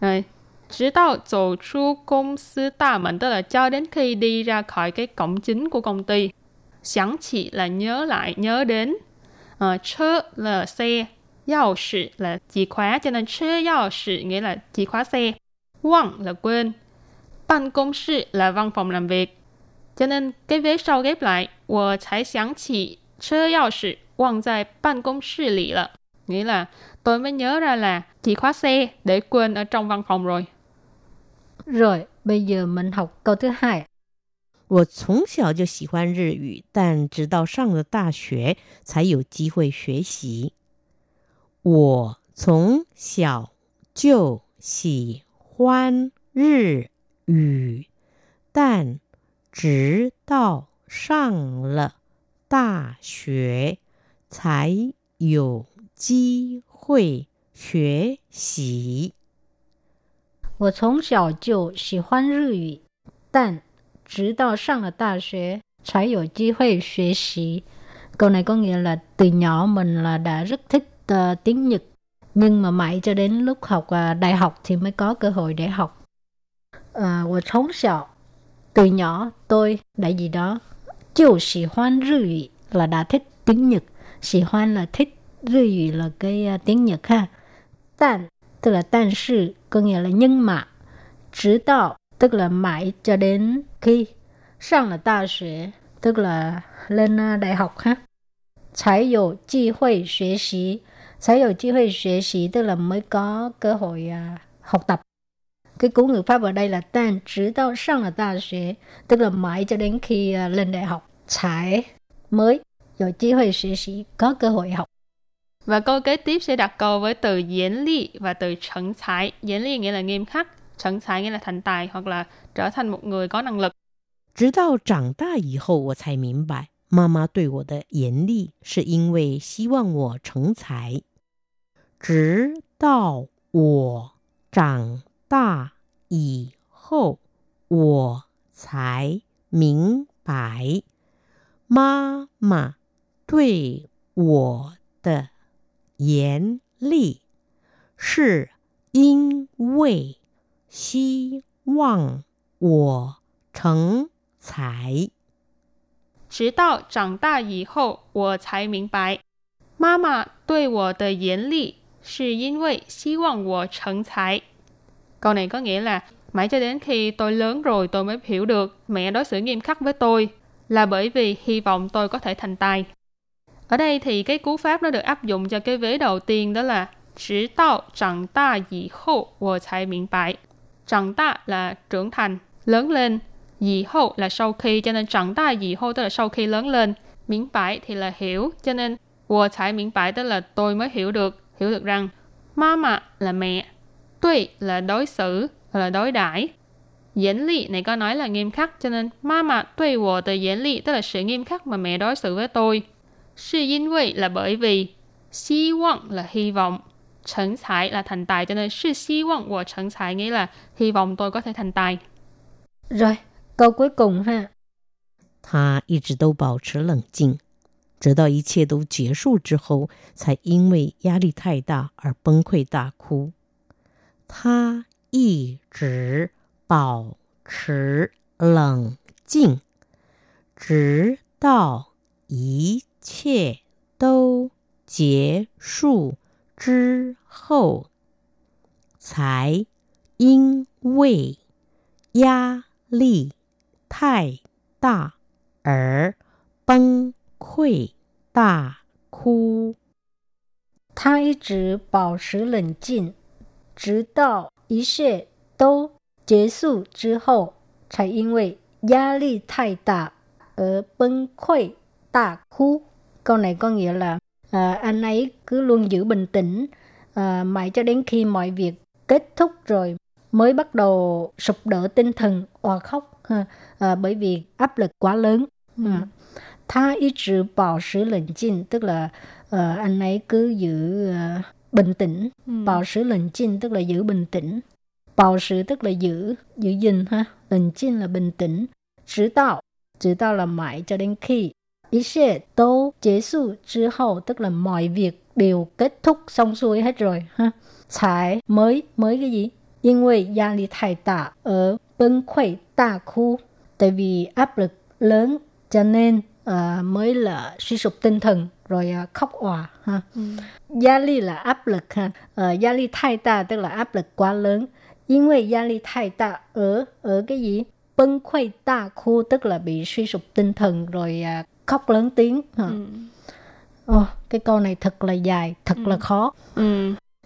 rồi直到走出公司大门 tức là cho đến khi đi ra khỏi cái cổng chính của công ty. Sáng chỉ là nhớ lại, nhớ đến. Ờ, chơ là xe, yào sử là chìa khóa, cho nên chơ yào sử nghĩa là chìa khóa xe. Quang là quên. Ban công sự là văn phòng làm việc. Cho nên cái vế sau ghép lại, 我才想起车钥匙忘在办公室里了. Nghĩa là tôi mới nhớ ra là chìa khóa xe để quên ở trong văn phòng rồi. Rồi, bây giờ mình học câu thứ hai. 我从小就喜欢日语，但直到上了大学才有机会学习。 我从小就喜欢日语，但直到上了大学才有机会学习。我从小就喜欢日语，但直到上了大学才有机会学习. Câu này có nghĩa là từ nhỏ mình là đã rất thích uh, tiếng Nhật, nhưng mà mãi cho đến lúc học uh, đại học thì mới có cơ hội để học. Uh, 我从小 từ nhỏ tôi đã gì đó. Chiều xỉ hoan rư ủy là đã thích tiếng Nhật. Xỉ hoan là thích, rư ủy là cái uh, tiếng Nhật ha. Tàn tức là但是có nghĩa là nhưng mà.直到tức là mãi cho đến khi sang là đại học tức là lên đại học ha. 才有机会学习， 才有机会学习 tức là mới có cơ hội uh, học tập. Cái cú ngữ pháp ở đây là tan直到上了大学 tức là mãi cho đến khi uh, lên đại học. 才 mới có cơ hội 学习 có cơ hội học. Và câu kế tiếp sẽ đặt câu với từ diễn ly và từ trấn thái. Diễn ly nghĩa là nghiêm khắc, trấn thái nghĩa là thành tài hoặc là trở thành một người có năng lực. 直到长大以后，我才明白，妈妈对我的严厉是因为希望我成才。 直到我长大以后，我才明白，妈妈对我的严厉是因为希望我成才。直到长大以后，我才明白，妈妈对我的严厉是因为希望我成才. Câu này có nghĩa là mãi cho đến khi tôi lớn rồi tôi mới hiểu được mẹ đối xử nghiêm khắc với tôi là bởi vì hy vọng tôi có thể thành tài. Ở đây thì cái cú pháp nó được áp dụng cho cái vế đầu tiên đó là 直到长大以后我才明白.长大là trưởng thành, lớn lên. Dì hậu là sau khi, cho nên长大以后 tức là sau khi lớn lên. Miễn bãi thì là hiểu, cho nên 我才明白 tức là tôi mới hiểu được, hiểu được rằng mama là mẹ, tuy là đối xử, là đối đãi. Diễn lý này có nói là nghiêm khắc, cho nên mama tuy 我的严厉 tức là sự nghiêm khắc mà mẹ đối xử với tôi. Sư因为 là bởi vì, hy vọng là hy vọng, thành tài là thành tài, cho nên sư hy vọng 我成才 nghĩa là hy vọng tôi có thể thành tài. Rồi, câu cuối cùng ha. 他一直都保持冷静， 直到一切都结束之后，才因为压力太大而崩溃大哭。他一直保持冷静，直到一切都结束之后，才因为压力太大而崩溃大哭。他一直保持冷静，直到一切都结束之后，才因为压力太大而崩溃大哭. Câu này có nghĩa là à, anh ấy cứ luôn giữ bình tĩnh à, mãi cho đến khi mọi việc kết thúc rồi mới bắt đầu sụp đổ tinh thần òa khóc ha. À, bởi vì áp lực quá lớn. À. Tha ý chữ bảo sử lệnh chinh tức là uh, anh ấy cứ giữ uh, bình tĩnh. Ừ. Bảo sử lệnh chinh tức là giữ bình tĩnh. Bảo sử tức là giữ, giữ gìn ha. Lệnh chinh là bình tĩnh. Trứ tạo, trứ tạo là mãi cho đến khi. Ý sẽ tố kết thúc 之后 tức là mọi việc đều kết thúc xong xuôi hết rồi ha.才mới mới cái gì? 因为压力太大而崩溃大哭. Tại vì áp lực lớn cho nên Ờ, mới là suy sụp tinh thần rồi ờ, khóc òa ha. Ừ. Gia ly là áp lực ha. Ờ, gia ly thay ta tức là áp lực quá lớn. Vì gia lý thay ta ở ở cái gì? Bân khuây ta khu tức là bị suy sụp tinh thần rồi khóc lớn tiếng Oh, cái câu này thật là dài, thật là ừ. khó.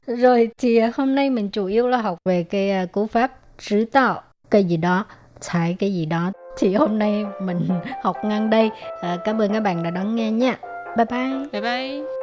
Rồi thì hôm nay mình chủ yếu là học về cái cú pháp trứ tạo cái gì đó, trái cái gì đó. Thì hôm nay mình học ngang đây. À, cảm ơn các bạn đã đón nghe nha. Bye bye. Bye bye.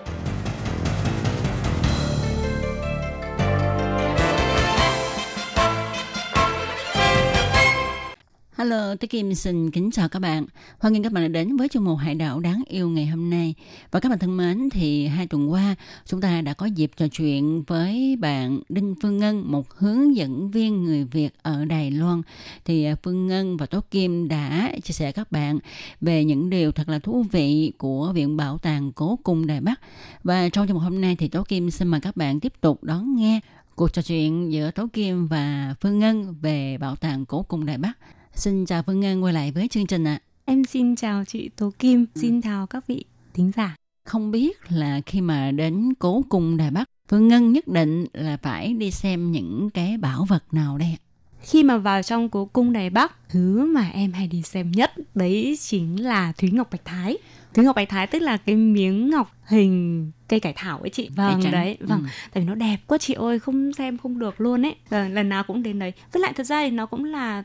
Hello, Kim xin kính chào các bạn. Hoan nghênh các bạn đã đến với chương mục Hải đảo đáng yêu ngày hôm nay. Và các bạn thân mến, thì hai tuần qua chúng ta đã có dịp trò chuyện với bạn Đinh Phương Ngân, một hướng dẫn viên người Việt ở Đài Loan. Thì à, Phương Ngân và Tố Kim đã chia sẻ các bạn về những điều thật là thú vị của Viện Bảo tàng Cố Cung Đài Bắc. Và trong chương mục hôm nay thì Tố Kim xin mời các bạn tiếp tục đón nghe cuộc trò chuyện giữa Tố Kim và Phương Ngân về Bảo tàng Cố Cung Đài Bắc. Xin chào Phương Ngân quay lại với chương trình ạ. Em xin chào chị Tố Kim, xin chào các vị thính giả. Không biết là khi mà đến cố cung Đài Bắc, Phương Ngân nhất định là phải đi xem những cái bảo vật nào đây ạ? Khi mà vào trong cố cung Đài Bắc, thứ mà em hay đi xem nhất đấy chính là Thúy Ngọc Bạch Thái. Thúy Ngọc Bạch Thái tức là cái miếng ngọc hình cây cải thảo ấy chị. Vâng đấy, vâng. Ừ. Tại vì nó đẹp quá chị ơi, không xem không được luôn ấy. Vâng, lần nào cũng đến đấy. Với lại thật ra thì nó cũng là ừ,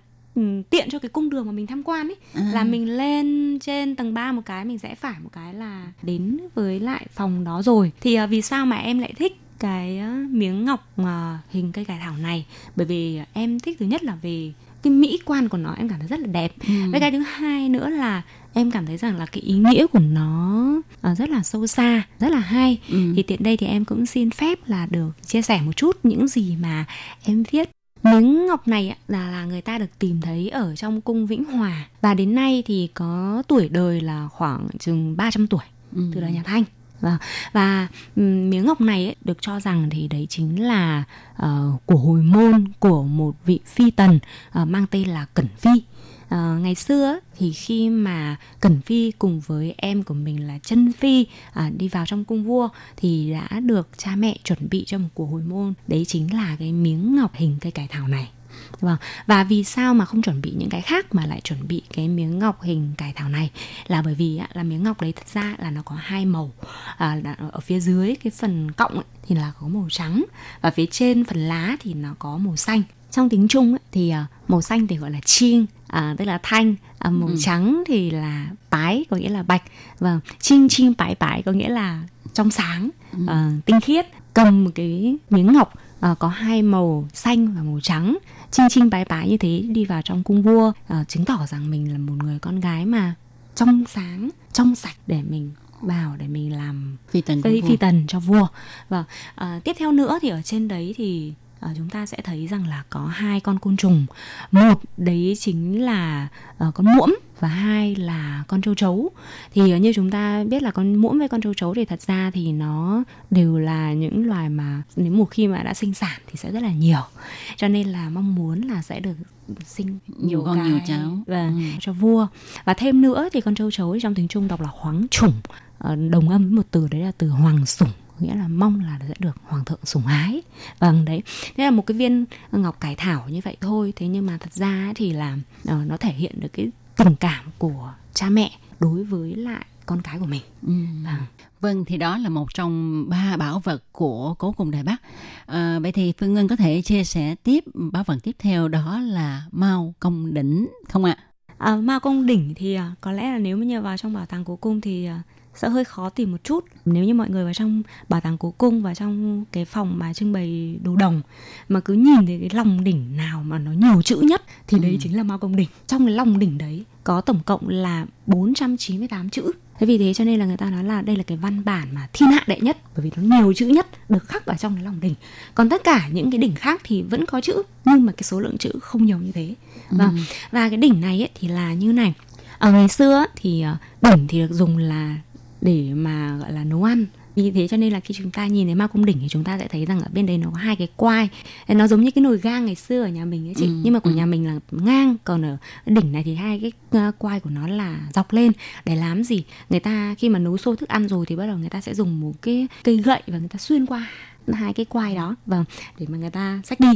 tiện cho cái cung đường mà mình tham quan ấy À. là mình lên trên tầng 3 một cái mình rẽ phải một cái là đến với lại phòng đó rồi thì à, vì sao mà em lại thích cái à, miếng ngọc à, hình cây cải thảo này bởi vì em thích thứ nhất là về cái mỹ quan của nó em cảm thấy rất là đẹp Ừ. với cái thứ hai nữa là em cảm thấy rằng là cái ý nghĩa của nó à, rất là sâu xa rất là hay Ừ. thì tiện đây thì em cũng xin phép là được chia sẻ một chút những gì mà em viết miếng ngọc này là là người ta được tìm thấy ở trong cung Vĩnh Hòa. Và đến nay thì có tuổi đời là khoảng chừng 300 tuổi Ừ. từ đời nhà Thanh. Và và miếng ngọc này ấy, được cho rằng thì đấy chính là ờ, của hồi môn của một vị phi tần ờ, mang tên là Cẩn Phi Ờ, ngày xưa thì khi mà Cẩn Phi cùng với em của mình là Chân Phi à, đi vào trong cung vua thì đã được cha mẹ chuẩn bị cho một cuộc hồi môn. Đấy chính là cái miếng ngọc hình cây cải thảo này. Vâng. Và vì sao mà không chuẩn bị những cái khác mà lại chuẩn bị cái miếng ngọc hình cải thảo này? Là bởi vì là miếng ngọc đấy thật ra là nó có hai màu. À, ở phía dưới cái phần cọng ấy, thì là có màu trắng và phía trên phần lá thì nó có màu xanh. Trong tiếng Trung ấy, thì à, màu xanh thì gọi là ching à, tức là thanh à, màu Ừ. trắng thì là bái có nghĩa là bạch. Vâng chiên chiên bái bái có nghĩa là trong sáng Ừ. à, tinh khiết. Cầm một cái miếng ngọc à, có hai màu xanh và màu trắng. Chinh chinh bái bái như thế đi vào trong cung vua à, chứng tỏ rằng mình là một người con gái mà trong sáng trong sạch để mình vào để mình làm Phi tần phi, phi tần cho vua. Và à, tiếp theo nữa thì ở trên đấy thì à, chúng ta sẽ thấy rằng là có hai con côn trùng. Một đấy chính là ờ, con muỗm và hai là con châu chấu. Thì ờ, như chúng ta biết là con muỗm với con châu chấu thì thật ra thì nó đều là những loài mà nếu một khi mà đã sinh sản thì sẽ rất là nhiều. Cho nên là mong muốn là sẽ được sinh Nhiều con, nhiều cháu. và Ừ. cho vua. Và thêm nữa thì con châu chấu trong tiếng trung đọc là khoáng chủng. Ờ, đồng âm với một từ đấy là từ hoàng sủng nghĩa là mong là sẽ được hoàng thượng sủng ái vâng đấy thế là một cái viên ngọc cải thảo như vậy thôi thế nhưng mà thật ra thì là ờ, nó thể hiện được cái tình cảm của cha mẹ đối với lại con cái của mình Ừ. Vâng, thì đó là một trong ba bảo vật của cố cung Đài Bắc. À, vậy thì Phương Ngân có thể chia sẻ tiếp bảo vật tiếp theo đó là Mao Công Đỉnh không ạ? À, Mao Công Đỉnh thì à, có lẽ là nếu mà nhờ vào trong bảo tàng cố cung thì à, sẽ hơi khó tìm một chút nếu như mọi người vào trong bảo tàng cố cung và trong cái phòng mà trưng bày đồ đồng mà cứ nhìn thấy cái lòng đỉnh nào mà nó nhiều chữ nhất thì đấy chính là mao công đỉnh trong cái lòng đỉnh đấy có tổng cộng là 498 chữ Thế vì thế cho nên là người ta nói là đây là cái văn bản mà thiên hạ đệ nhất bởi vì nó nhiều chữ nhất được khắc ở trong cái lòng đỉnh. Còn tất cả những cái đỉnh khác thì vẫn có chữ nhưng mà cái số lượng chữ không nhiều như thế. Vâng. Và cái đỉnh này ấy, thì là như này. Ở ngày xưa thì ờ, đỉnh thì được dùng là để mà gọi là nấu ăn. Vì thế cho nên là khi chúng ta nhìn thấy mao cung đỉnh thì chúng ta sẽ thấy rằng ở bên đấy nó có hai cái quai. Nó giống như cái nồi gang ngày xưa ở nhà mình ấy chị. Ừ, nhưng mà của ừ. nhà mình là ngang còn ở đỉnh này thì hai cái ờ, quai của nó là dọc lên. Để làm gì? Người ta khi mà nấu sôi thức ăn rồi thì bắt đầu người ta sẽ dùng một cái cây gậy và người ta xuyên qua hai cái quai đó. Vâng để mà người ta xách đi.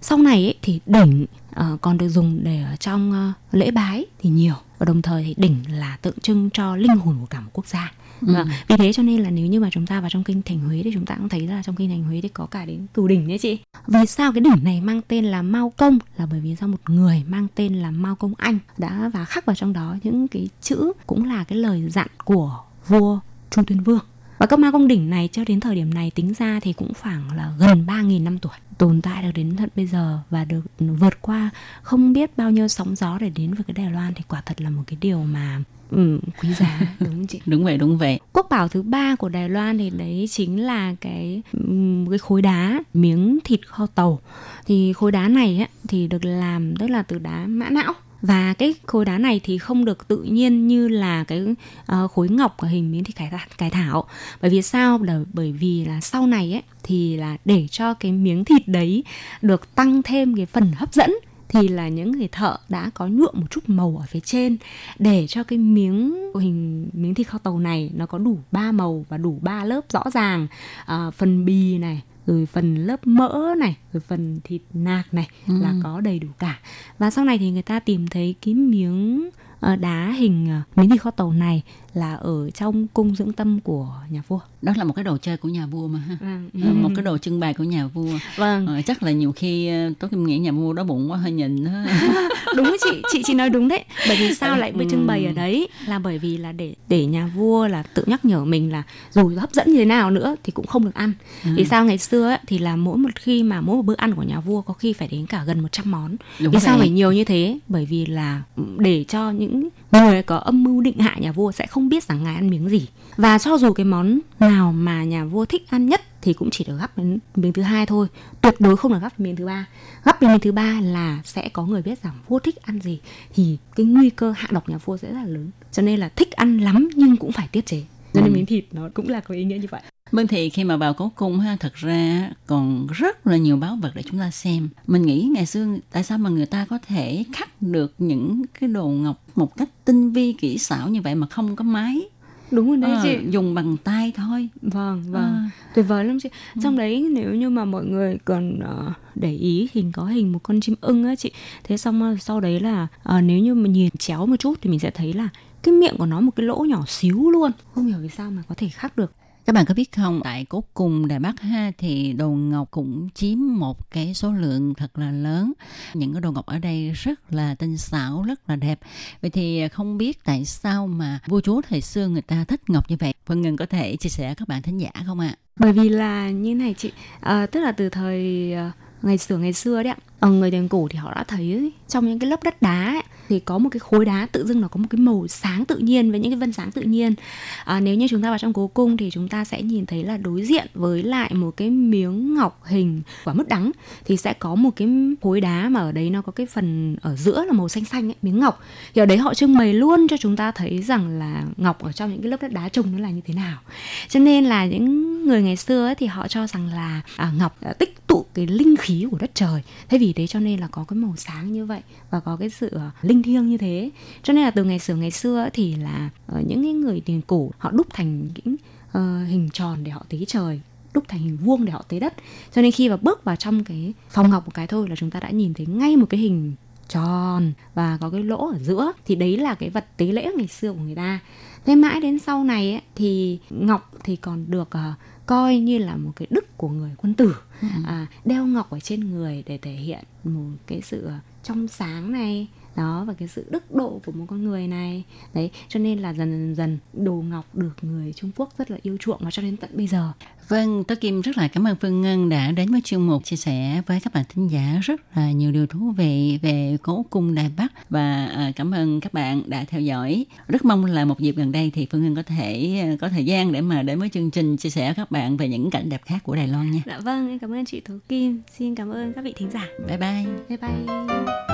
Sau này ấy, thì đỉnh ờ, còn được dùng để ở trong ờ, lễ bái thì nhiều. Và đồng thời thì đỉnh là tượng trưng cho linh hồn của cả một quốc gia Ừ. Vâng, vì thế cho nên là nếu như mà chúng ta vào trong kinh thành Huế thì chúng ta cũng thấy là trong kinh thành Huế thì có cả đến cửu đỉnh đấy chị. Vì sao cái đỉnh này mang tên là Mao Công là bởi vì do một người mang tên là Mao Công Anh đã và khắc vào trong đó những cái chữ cũng là cái lời dặn của vua Chu Tuyên Vương. Và các ma công đỉnh này cho đến thời điểm này tính ra thì cũng khoảng là gần 3.000 năm tuổi, tồn tại được đến tận bây giờ và được vượt qua không biết bao nhiêu sóng gió để đến với cái Đài Loan thì quả thật là một cái điều mà ừ, quý giá đúng chị? Đúng vậy, đúng vậy. Quốc bảo thứ ba của Đài Loan thì đấy chính là cái ừm, cái khối đá miếng thịt kho tàu. Thì khối đá này ấy, thì được làm tức là từ đá mã não và cái khối đá này thì không được tự nhiên như là cái ờ, khối ngọc ở hình miếng thịt cải, cải thảo bởi vì sao Là bởi vì là sau này ấy thì là để cho cái miếng thịt đấy được tăng thêm cái phần hấp dẫn thì là những người thợ đã có nhuộm một chút màu ở phía trên để cho cái miếng hình miếng thịt kho tàu này nó có đủ ba màu và đủ ba lớp rõ ràng à, phần bì này rồi phần lớp mỡ này rồi phần thịt nạc này Ừ. là có đầy đủ cả và sau này thì người ta tìm thấy cái miếng ờ, đá hình ờ, miếng thịt kho tàu này là ở trong cung dưỡng tâm của nhà vua Đó là một cái đồ chơi của nhà vua mà ha. Vâng. Ờ, Một cái đồ trưng bày của nhà vua. Vâng. Ờ, chắc là nhiều khi ờ, tôi nghĩ nhà vua đói bụng quá hơi nhìn đó. đúng chị chị chị nói đúng đấy bởi vì sao lại mới trưng bày ở Ừ. đấy là bởi vì là để để nhà vua là tự nhắc nhở mình là dù hấp dẫn như thế nào nữa thì cũng không được ăn Ừ. vì sao ngày xưa ấy, thì là mỗi một khi mà mỗi một bữa ăn của nhà vua có khi phải đến cả gần 100 món Đúng vì sao vậy. phải nhiều như thế bởi vì là để cho những người có âm mưu định hại nhà vua sẽ không biết rằng ngài ăn miếng gì. Và cho dù cái món nào mà nhà vua thích ăn nhất thì cũng chỉ được gắp đến miếng thứ hai thôi. Tuyệt đối không được gắp miếng thứ ba. Gắp đến miếng thứ ba là sẽ có người biết rằng vua thích ăn gì thì cái nguy cơ hạ độc nhà vua sẽ rất là lớn. Cho nên là thích ăn lắm nhưng cũng phải tiết chế. Cho nên Ừ. miếng thịt nó cũng là có ý nghĩa như vậy Vâng thì khi mà vào cố cung ha, thật ra còn rất là nhiều báu vật để chúng ta xem. Mình nghĩ ngày xưa tại sao mà người ta có thể khắc được những cái đồ ngọc một cách tinh vi kỹ xảo như vậy mà không có máy. đúng rồi đấy Ờ, chị dùng bằng tay thôi. vâng vâng À. tuyệt vời lắm chị trong đấy nếu như mà mọi người còn ờ, để ý hình có hình một con chim ưng á chị thế xong ờ, sau đấy là ờ, nếu như mà nhìn chéo một chút thì mình sẽ thấy là cái miệng của nó một cái lỗ nhỏ xíu luôn không hiểu vì sao mà có thể khắc được các bạn có biết không, tại cố cung Đài Bắc ha thì đồ ngọc cũng chiếm một cái số lượng thật là lớn. Những cái đồ ngọc ở đây rất là tinh xảo, rất là đẹp. Vậy thì không biết tại sao mà vua chúa thời xưa người ta thích ngọc như vậy. Vân Ngân có thể chia sẻ các bạn thính giả không ạ? bởi vì là như này chị à, tức là từ thời ờ, ngày xưa ngày xưa đấy ạ ở người tiền cổ thì họ đã thấy trong những cái lớp đất đá ấy, thì có một cái khối đá tự dưng nó có một cái màu sáng tự nhiên với những cái vân sáng tự nhiên. À, nếu như chúng ta vào trong cố cung thì chúng ta sẽ nhìn thấy là đối diện với lại một cái miếng ngọc hình quả mứt đắng thì sẽ có một cái khối đá mà ở đấy nó có cái phần ở giữa là màu xanh xanh ấy, miếng ngọc. Thì ở đấy họ trưng bày luôn cho chúng ta thấy rằng là ngọc ở trong những cái lớp đất đá trông nó là như thế nào. Cho nên là những người ngày xưa ấy, thì họ cho rằng là à, ngọc đã tích tụ cái linh khí của đất trời. Thế vì thế cho nên là có cái màu sáng như vậy và có cái sự à, linh thiêng như thế. Cho nên là từ ngày xưa ngày xưa thì là ờ, những cái người tiền cổ họ đúc thành những ờ, hình tròn để họ tế trời đúc thành hình vuông để họ tế đất. Cho nên khi mà bước vào trong cái phòng ngọc một cái thôi là chúng ta đã nhìn thấy ngay một cái hình tròn và có cái lỗ ở giữa. Thì đấy là cái vật tế lễ ngày xưa của người ta. Thế mãi đến sau này ấy, thì ngọc thì còn được ờ, coi như là một cái đức của người quân tử. À, đeo ngọc ở trên người để thể hiện một cái sự trong sáng này đó và cái sự đức độ của một con người này đấy cho nên là dần dần dần đồ ngọc được người Trung Quốc rất là yêu chuộng và cho đến tận bây giờ Vâng, Tố Kim rất là cảm ơn Phương Ngân đã đến với chuyên mục chia sẻ với các bạn thính giả rất là nhiều điều thú vị về cố cung Đài Bắc và à, cảm ơn các bạn đã theo dõi. Rất mong là một dịp gần đây thì Phương Ngân có thể có thời gian để mà đến với chương trình chia sẻ với các bạn về những cảnh đẹp khác của Đài Loan nha. dạ vâng cảm ơn chị Tố Kim xin cảm ơn các vị thính giả Bye bye. bye bye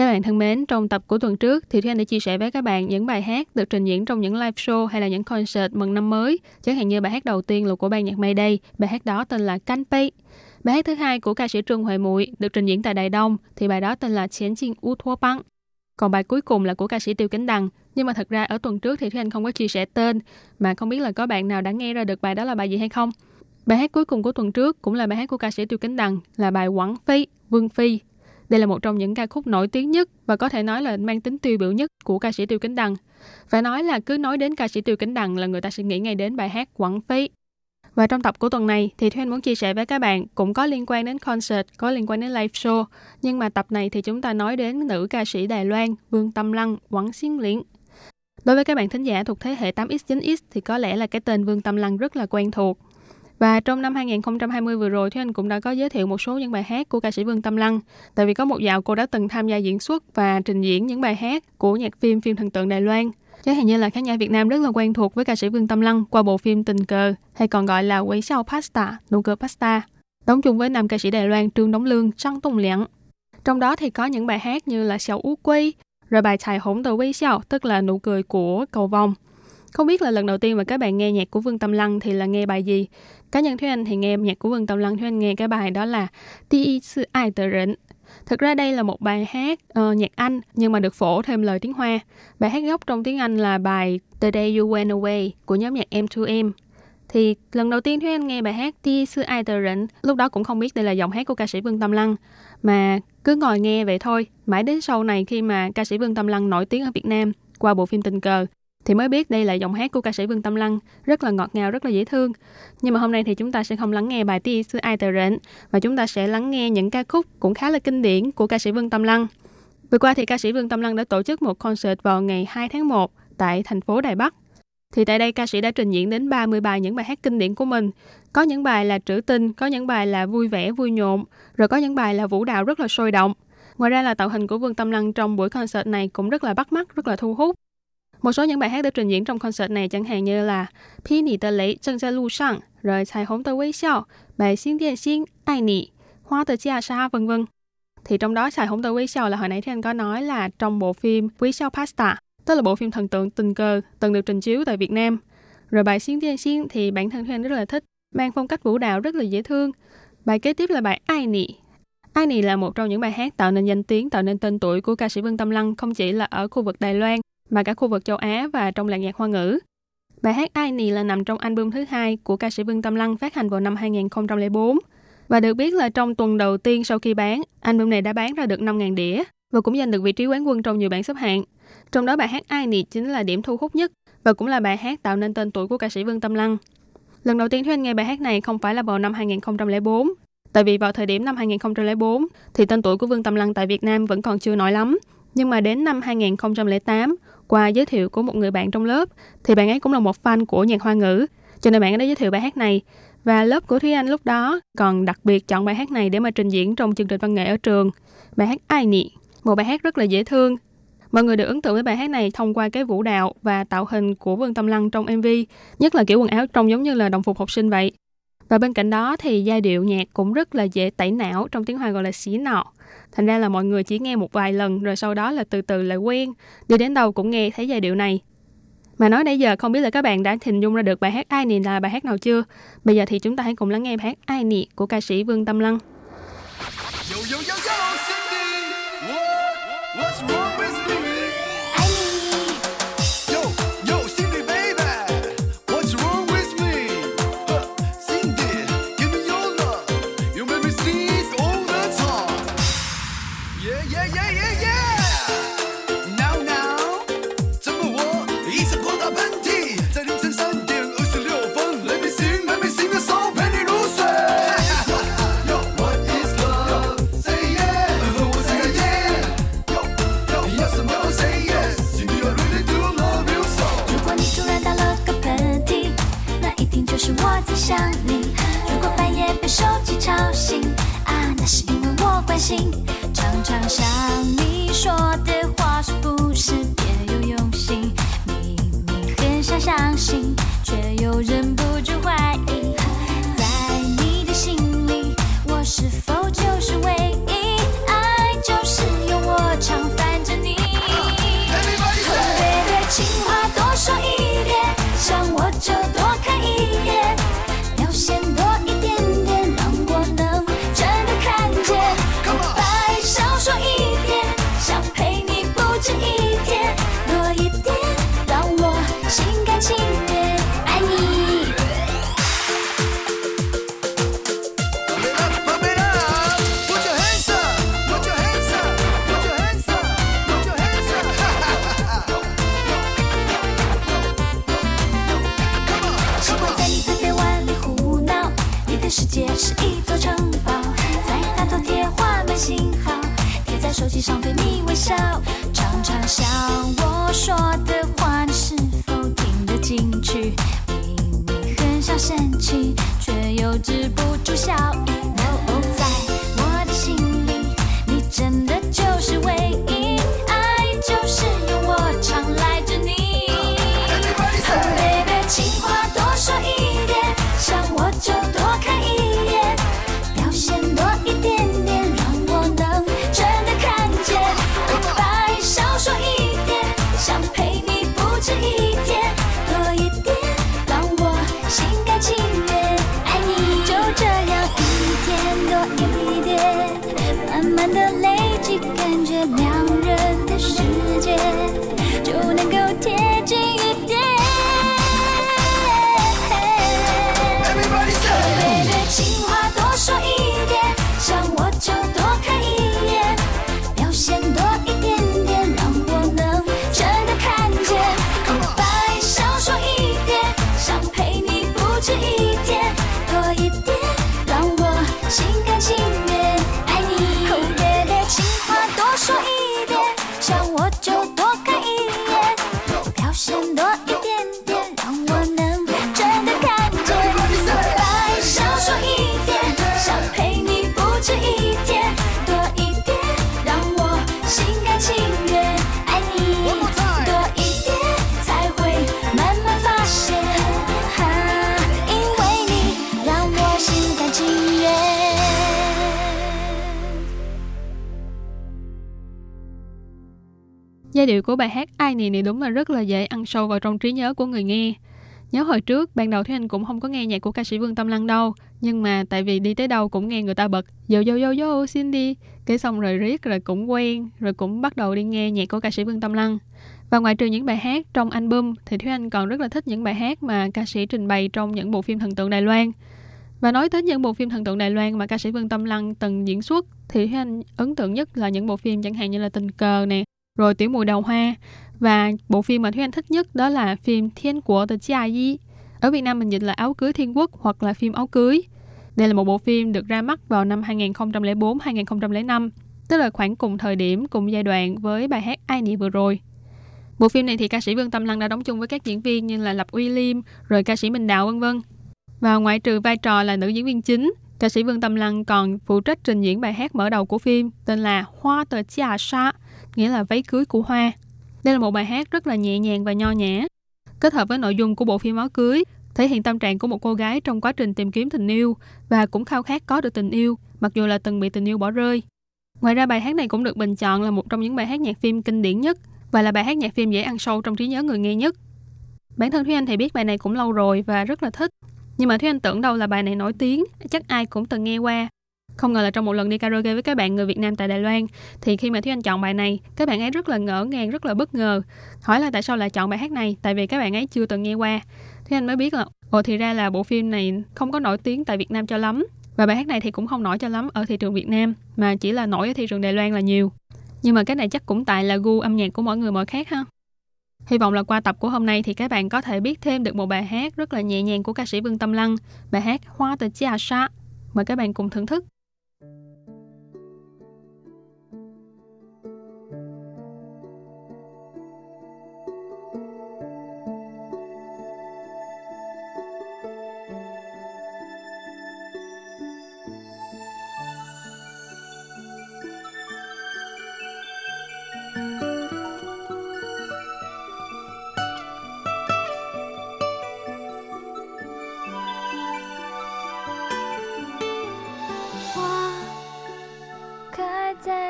Các bạn thân mến, trong tập của tuần trước thì Thúy Anh đã chia sẻ với các bạn những bài hát được trình diễn trong những live show hay là những concert mừng năm mới. Chẳng hạn như bài hát đầu tiên là của ban nhạc Mayday, bài hát đó tên là Canh Pay Bài hát thứ hai của ca sĩ Trương Huệ Muội được trình diễn tại Đài Đông thì bài đó tên là Chiến Chinh U Thua Băng. Còn bài cuối cùng là của ca sĩ Tiêu Kính Đằng. Nhưng mà thật ra ở tuần trước thì Thúy Anh không có chia sẻ tên mà không biết là có bạn nào đã nghe ra được bài đó là bài gì hay không. Bài hát cuối cùng của tuần trước cũng là bài hát của ca sĩ Tiêu Kính Đằng là bài Quảng Phi, Vương Phi. Đây là một trong những ca khúc nổi tiếng nhất và có thể nói là mang tính tiêu biểu nhất của ca sĩ Tiêu Kính Đằng. Phải nói là cứ nói đến ca sĩ Tiêu Kính Đằng là người ta sẽ nghĩ ngay đến bài hát Quảng phí Và trong tập của tuần này thì Thuyên muốn chia sẻ với các bạn cũng có liên quan đến concert, có liên quan đến live show. Nhưng mà tập này thì chúng ta nói đến nữ ca sĩ Đài Loan Vương Tâm Lăng, Quảng Xiên Liễn. Đối với các bạn thính giả thuộc thế hệ 8X, 9X thì có lẽ là cái tên Vương Tâm Lăng rất là quen thuộc. Và trong năm 2020 vừa rồi, thì Anh cũng đã có giới thiệu một số những bài hát của ca sĩ Vương Tâm Lăng. Tại vì có một dạo cô đã từng tham gia diễn xuất và trình diễn những bài hát của nhạc phim phim thần tượng Đài Loan. Chắc hình như là khán giả Việt Nam rất là quen thuộc với ca sĩ Vương Tâm Lăng qua bộ phim Tình cờ hay còn gọi là Quấy sao Pasta, nụ cười pasta, đóng chung với nam ca sĩ Đài Loan Trương Đống Lương, Trăng Tùng Liễn. Trong đó thì có những bài hát như là Xiao Ú Quy, rồi bài Chài Hổng Tờ Quấy Xiao, tức là nụ cười của cầu vồng. Không biết là lần đầu tiên mà các bạn nghe nhạc của Vương Tâm Lăng thì là nghe bài gì? Cá nhân Thúy Anh thì nghe nhạc của Vương Tầm Lăng, Thúy Anh nghe cái bài đó là Ti Y Sư Ai Tờ Rịnh. Thực ra đây là một bài hát uh, nhạc Anh nhưng mà được phổ thêm lời tiếng Hoa. Bài hát gốc trong tiếng Anh là bài The Day You Went Away của nhóm nhạc M2M. Thì lần đầu tiên Thúy Anh nghe bài hát Ti Sư Ai Tờ Rịnh, lúc đó cũng không biết đây là giọng hát của ca sĩ Vương Tâm Lăng. Mà cứ ngồi nghe vậy thôi. Mãi đến sau này khi mà ca sĩ Vương Tâm Lăng nổi tiếng ở Việt Nam qua bộ phim Tình cờ thì mới biết đây là giọng hát của ca sĩ Vương Tâm Lăng, rất là ngọt ngào, rất là dễ thương. Nhưng mà hôm nay thì chúng ta sẽ không lắng nghe bài Ti Sư Ai Tờ Rệnh, mà chúng ta sẽ lắng nghe những ca khúc cũng khá là kinh điển của ca sĩ Vương Tâm Lăng. Vừa qua thì ca sĩ Vương Tâm Lăng đã tổ chức một concert vào ngày 2 tháng 1 tại thành phố Đài Bắc. Thì tại đây ca sĩ đã trình diễn đến 30 bài những bài hát kinh điển của mình. Có những bài là trữ tình, có những bài là vui vẻ, vui nhộn, rồi có những bài là vũ đạo rất là sôi động. Ngoài ra là tạo hình của Vương Tâm Lăng trong buổi concert này cũng rất là bắt mắt, rất là thu hút. Một số những bài hát được trình diễn trong concert này chẳng hạn như là Pi nì tờ lấy正在路上, rồi彩虹的微笑, bài Xin Điện Xin, Ai Nị, Hoa tờ Chia Sa, vân vân. Thì trong đó彩虹的微笑là hồi nãy thì anh có nói là trong bộ phim Quý Sao Pasta, tức là bộ phim thần tượng tình cờ từng được trình chiếu tại Việt Nam. Rồi bài Xin Điện Xin thì bản thân Thúy Anh rất là thích, mang phong cách vũ đạo rất là dễ thương. Bài kế tiếp là bài Ai Nị. Ai Nị là một trong những bài hát tạo nên danh tiếng, tạo nên tên tuổi của ca sĩ Vương Tâm Lăng không chỉ là ở khu vực Đài Loan mà cả khu vực châu Á và trong làng nhạc hoa ngữ. Bài hát Ai Nì là nằm trong album thứ hai của ca sĩ Vương Tâm Lăng phát hành vào năm 2004. Và được biết là trong tuần đầu tiên sau khi bán, album này đã bán ra được 5.000 đĩa và cũng giành được vị trí quán quân trong nhiều bảng xếp hạng. Trong đó bài hát Ai Nì chính là điểm thu hút nhất và cũng là bài hát tạo nên tên tuổi của ca sĩ Vương Tâm Lăng. Lần đầu tiên Thúy Anh nghe bài hát này không phải là vào năm 2004, tại vì vào thời điểm năm 2004 thì tên tuổi của Vương Tâm Lăng tại Việt Nam vẫn còn chưa nổi lắm. Nhưng mà đến năm 2008, qua giới thiệu của một người bạn trong lớp, thì bạn ấy cũng là một fan của nhạc hoa ngữ, cho nên bạn ấy đã giới thiệu bài hát này. Và lớp của Thúy Anh lúc đó còn đặc biệt chọn bài hát này để mà trình diễn trong chương trình văn nghệ ở trường. Bài hát Ai Nị, một bài hát rất là dễ thương. Mọi người được ấn tượng với bài hát này thông qua cái vũ đạo và tạo hình của Vương Tâm Lăng trong MV, nhất là kiểu quần áo trông giống như là đồng phục học sinh vậy. Và bên cạnh đó thì giai điệu nhạc cũng rất là dễ tẩy não trong tiếng Hoa gọi là xí nọ. Thành ra là mọi người chỉ nghe một vài lần rồi sau đó là từ từ lại quen. Đi đến đâu cũng nghe thấy giai điệu này. Mà nói nãy giờ không biết là các bạn đã hình dung ra được bài hát Ai Nì là bài hát nào chưa? Bây giờ thì chúng ta hãy cùng lắng nghe bài hát Ai Nì của ca sĩ Vương Tâm Lăng. Yo, yo, yo, của bài hát Ai Nì này đúng là rất là dễ ăn sâu vào trong trí nhớ của người nghe. Nhớ hồi trước, ban đầu Thúy Anh cũng không có nghe nhạc của ca sĩ Vương Tâm Lăng đâu. Nhưng mà tại vì đi tới đâu cũng nghe người ta bật Yo yo yo yo xin đi Cái xong rồi riết rồi cũng quen Rồi cũng bắt đầu đi nghe nhạc của ca sĩ Vương Tâm Lăng Và ngoài trừ những bài hát trong album Thì Thúy Anh còn rất là thích những bài hát mà ca sĩ trình bày trong những bộ phim thần tượng Đài Loan và nói tới những bộ phim thần tượng Đài Loan mà ca sĩ Vương Tâm Lăng từng diễn xuất thì Thúy Anh ấn tượng nhất là những bộ phim chẳng hạn như là Tình cờ nè, rồi Tiểu mùi đầu hoa và bộ phim mà Thúy Anh thích nhất đó là phim Thiên của The Chia Yi. Ở Việt Nam mình dịch là Áo cưới thiên quốc hoặc là phim Áo cưới. Đây là một bộ phim được ra mắt vào năm 2004-2005, tức là khoảng cùng thời điểm, cùng giai đoạn với bài hát Ai Nị vừa rồi. Bộ phim này thì ca sĩ Vương Tâm Lăng đã đóng chung với các diễn viên như là Lập Uy Liêm, rồi ca sĩ Minh Đạo vân vân. Và ngoại trừ vai trò là nữ diễn viên chính, ca sĩ Vương Tâm Lăng còn phụ trách trình diễn bài hát mở đầu của phim tên là Hoa tờ chia sa, nghĩa là váy cưới của hoa. Đây là một bài hát rất là nhẹ nhàng và nho nhã, kết hợp với nội dung của bộ phim áo cưới, thể hiện tâm trạng của một cô gái trong quá trình tìm kiếm tình yêu và cũng khao khát có được tình yêu, mặc dù là từng bị tình yêu bỏ rơi. Ngoài ra bài hát này cũng được bình chọn là một trong những bài hát nhạc phim kinh điển nhất và là bài hát nhạc phim dễ ăn sâu trong trí nhớ người nghe nhất. Bản thân Thúy Anh thì biết bài này cũng lâu rồi và rất là thích. Nhưng mà Thúy Anh tưởng đâu là bài này nổi tiếng, chắc ai cũng từng nghe qua. Không ngờ là trong một lần đi karaoke với các bạn người Việt Nam tại Đài Loan, thì khi mà Thúy Anh chọn bài này, các bạn ấy rất là ngỡ ngàng, rất là bất ngờ. Hỏi là tại sao lại chọn bài hát này, tại vì các bạn ấy chưa từng nghe qua. Thúy Anh mới biết là, ồ thì ra là bộ phim này không có nổi tiếng tại Việt Nam cho lắm. Và bài hát này thì cũng không nổi cho lắm ở thị trường Việt Nam, mà chỉ là nổi ở thị trường Đài Loan là nhiều. Nhưng mà cái này chắc cũng tại là gu âm nhạc của mỗi người mỗi khác ha. Hy vọng là qua tập của hôm nay thì các bạn có thể biết thêm được một bài hát rất là nhẹ nhàng của ca sĩ Vương Tâm Lăng, bài hát Hoa từ Chia Sa. Mời các bạn cùng thưởng thức.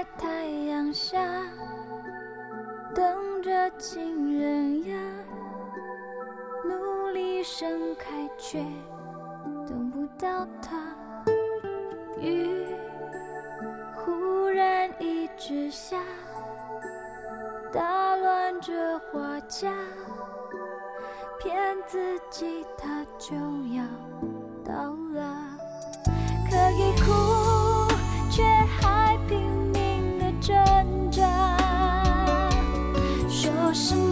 在太阳下，等着情人呀，努力盛开却等不到它。雨忽然一直下，打乱这花架，骗自己它就要到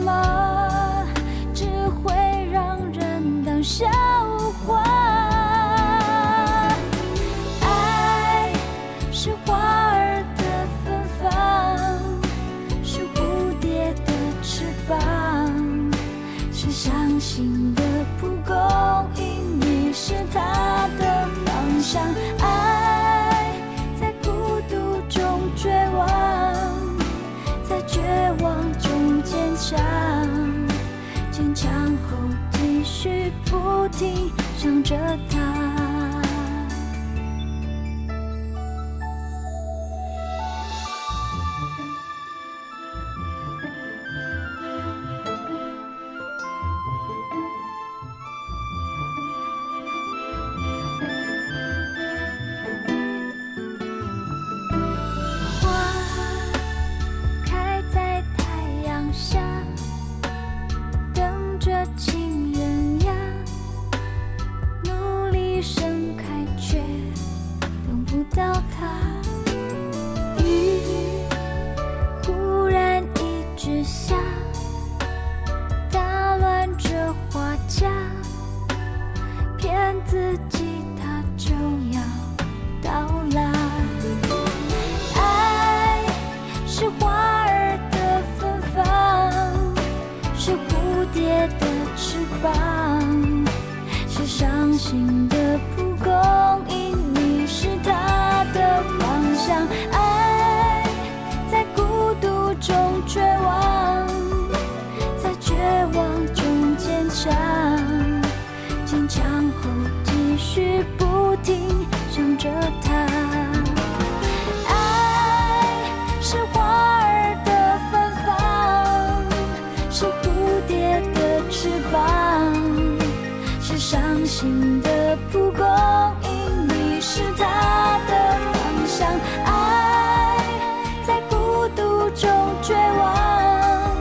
smile. 着自己它就要到来。爱是花儿的芬芳，是蝴蝶的翅膀，是伤心的蒲公英，你是它的方向。爱在孤独中绝望，在绝望中坚强，续不停想着他。爱是花儿的芬芳，是蝴蝶的翅膀，是伤心的蒲公英，你是它的方向。爱在孤独中绝望，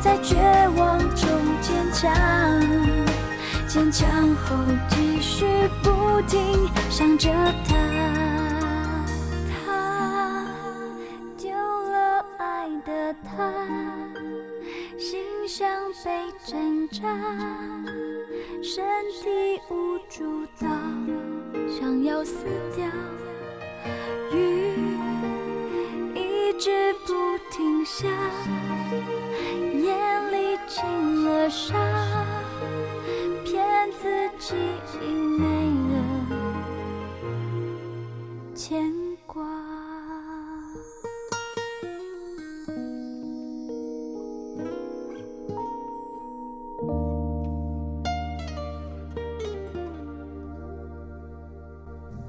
在绝望中坚强，坚强后不停想着他。他丢了爱的他，心像被针扎，身体无助到想要死掉。雨一直不停下，眼里进了沙，骗自己没牵挂。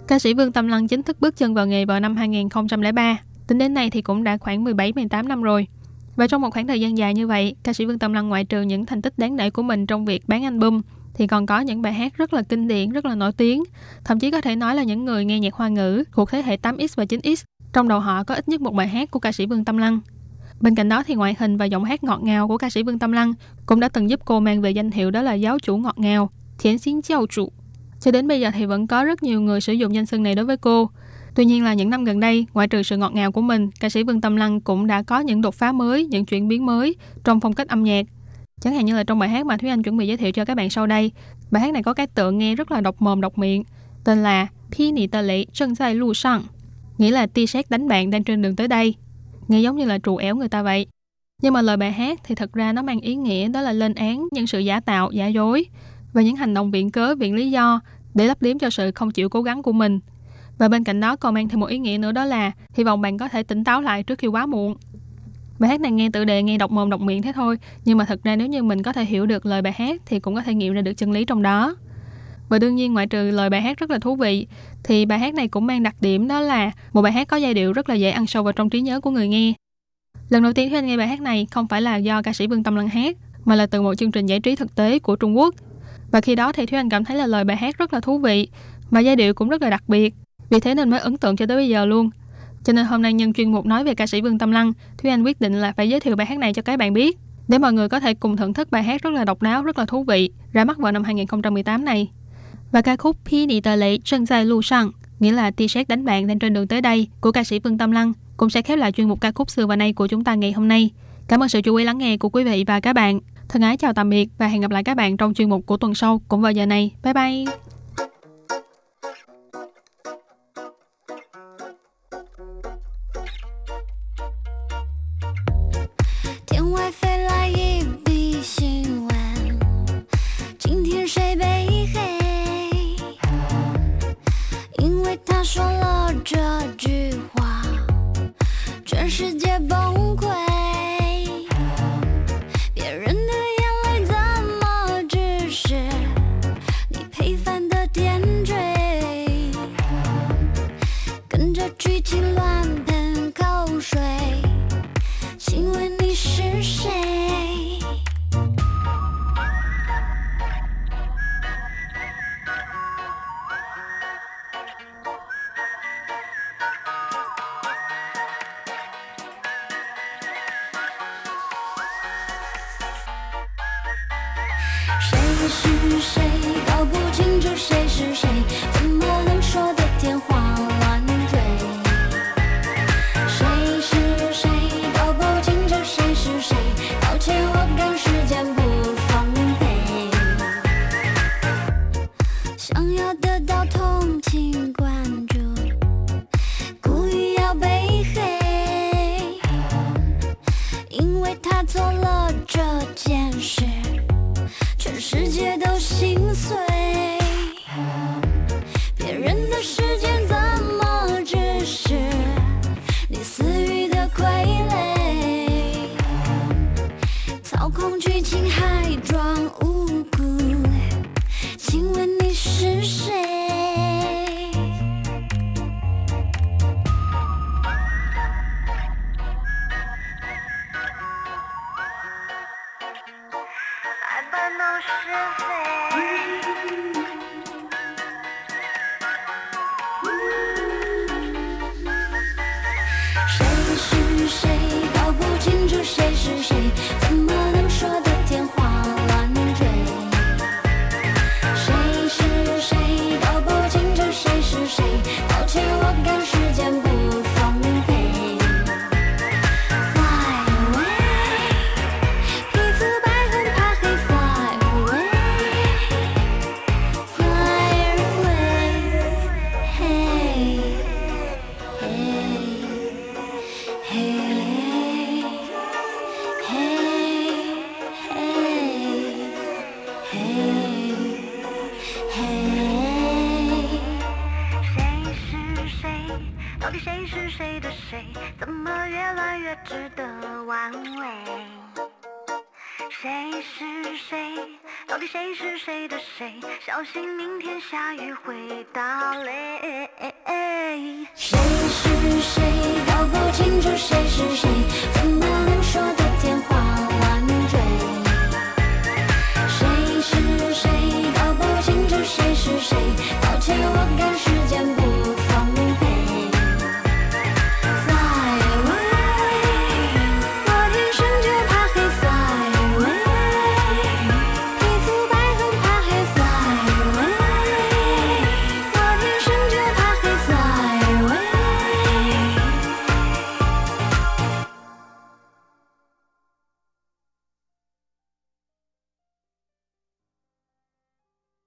Ca sĩ Vương Tâm Lăng chính thức bước chân vào nghề vào năm 2003. Tính đến nay thì cũng đã khoảng 17-18 năm rồi. Và trong một khoảng thời gian dài như vậy, ca sĩ Vương Tâm Lăng ngoại trừ những thành tích đáng nể của mình trong việc bán album, thì còn có những bài hát rất là kinh điển, rất là nổi tiếng. Thậm chí có thể nói là những người nghe nhạc hoa ngữ thuộc thế hệ 8X và 9X, trong đầu họ có ít nhất một bài hát của ca sĩ Vương Tâm Lăng. Bên cạnh đó thì ngoại hình và giọng hát ngọt ngào của ca sĩ Vương Tâm Lăng cũng đã từng giúp cô mang về danh hiệu đó là giáo chủ ngọt ngào, thiến Xín giáo chủ. Cho đến bây giờ thì vẫn có rất nhiều người sử dụng danh xưng này đối với cô. Tuy nhiên là những năm gần đây, ngoại trừ sự ngọt ngào của mình, ca sĩ Vương Tâm Lăng cũng đã có những đột phá mới, những chuyển biến mới trong phong cách âm nhạc. Chẳng hạn như là trong bài hát mà Thúy Anh chuẩn bị giới thiệu cho các bạn sau đây. Bài hát này có cái tựa nghe rất là độc mồm độc miệng, tên là Pi Nị Tờ Lệ Trân Sai Lu Sang, nghĩa là tia sét đánh bạn đang trên đường tới đây. Nghe giống như là trù éo người ta vậy. Nhưng mà lời bài hát thì thật ra nó mang ý nghĩa đó là lên án những sự giả tạo, giả dối và những hành động viện cớ, viện lý do để lấp liếm cho sự không chịu cố gắng của mình. Và bên cạnh đó còn mang thêm một ý nghĩa nữa đó là hy vọng bạn có thể tỉnh táo lại trước khi quá muộn. Bài hát này nghe tự đề nghe đọc mồm đọc miệng thế thôi, nhưng mà thật ra nếu như mình có thể hiểu được lời bài hát thì cũng có thể nghiệm ra được chân lý trong đó. Và đương nhiên ngoại trừ lời bài hát rất là thú vị thì bài hát này cũng mang đặc điểm đó là một bài hát có giai điệu rất là dễ ăn sâu vào trong trí nhớ của người nghe. Lần đầu tiên khi anh nghe bài hát này không phải là do ca sĩ Vương Tâm lân hát mà là từ một chương trình giải trí thực tế của Trung Quốc. Và khi đó thì Thúy Anh cảm thấy là lời bài hát rất là thú vị và giai điệu cũng rất là đặc biệt. Vì thế nên mới ấn tượng cho tới bây giờ luôn. Cho nên hôm nay nhân chuyên mục nói về ca sĩ Vương Tâm Lăng, Thúy Anh quyết định là phải giới thiệu bài hát này cho các bạn biết để mọi người có thể cùng thưởng thức bài hát rất là độc đáo, rất là thú vị ra mắt vào năm 2018 này. Và ca khúc Pi Nị Tờ Lệ Trân Dài Lu Sang, nghĩa là tia sét đánh bạn đang trên đường tới đây của ca sĩ Vương Tâm Lăng cũng sẽ khép lại chuyên mục ca khúc xưa và nay của chúng ta ngày hôm nay. Cảm ơn sự chú ý lắng nghe của quý vị và các bạn. Thân ái chào tạm biệt và hẹn gặp lại các bạn trong chuyên mục của tuần sau cũng vào giờ này. Bye bye! 闹是非。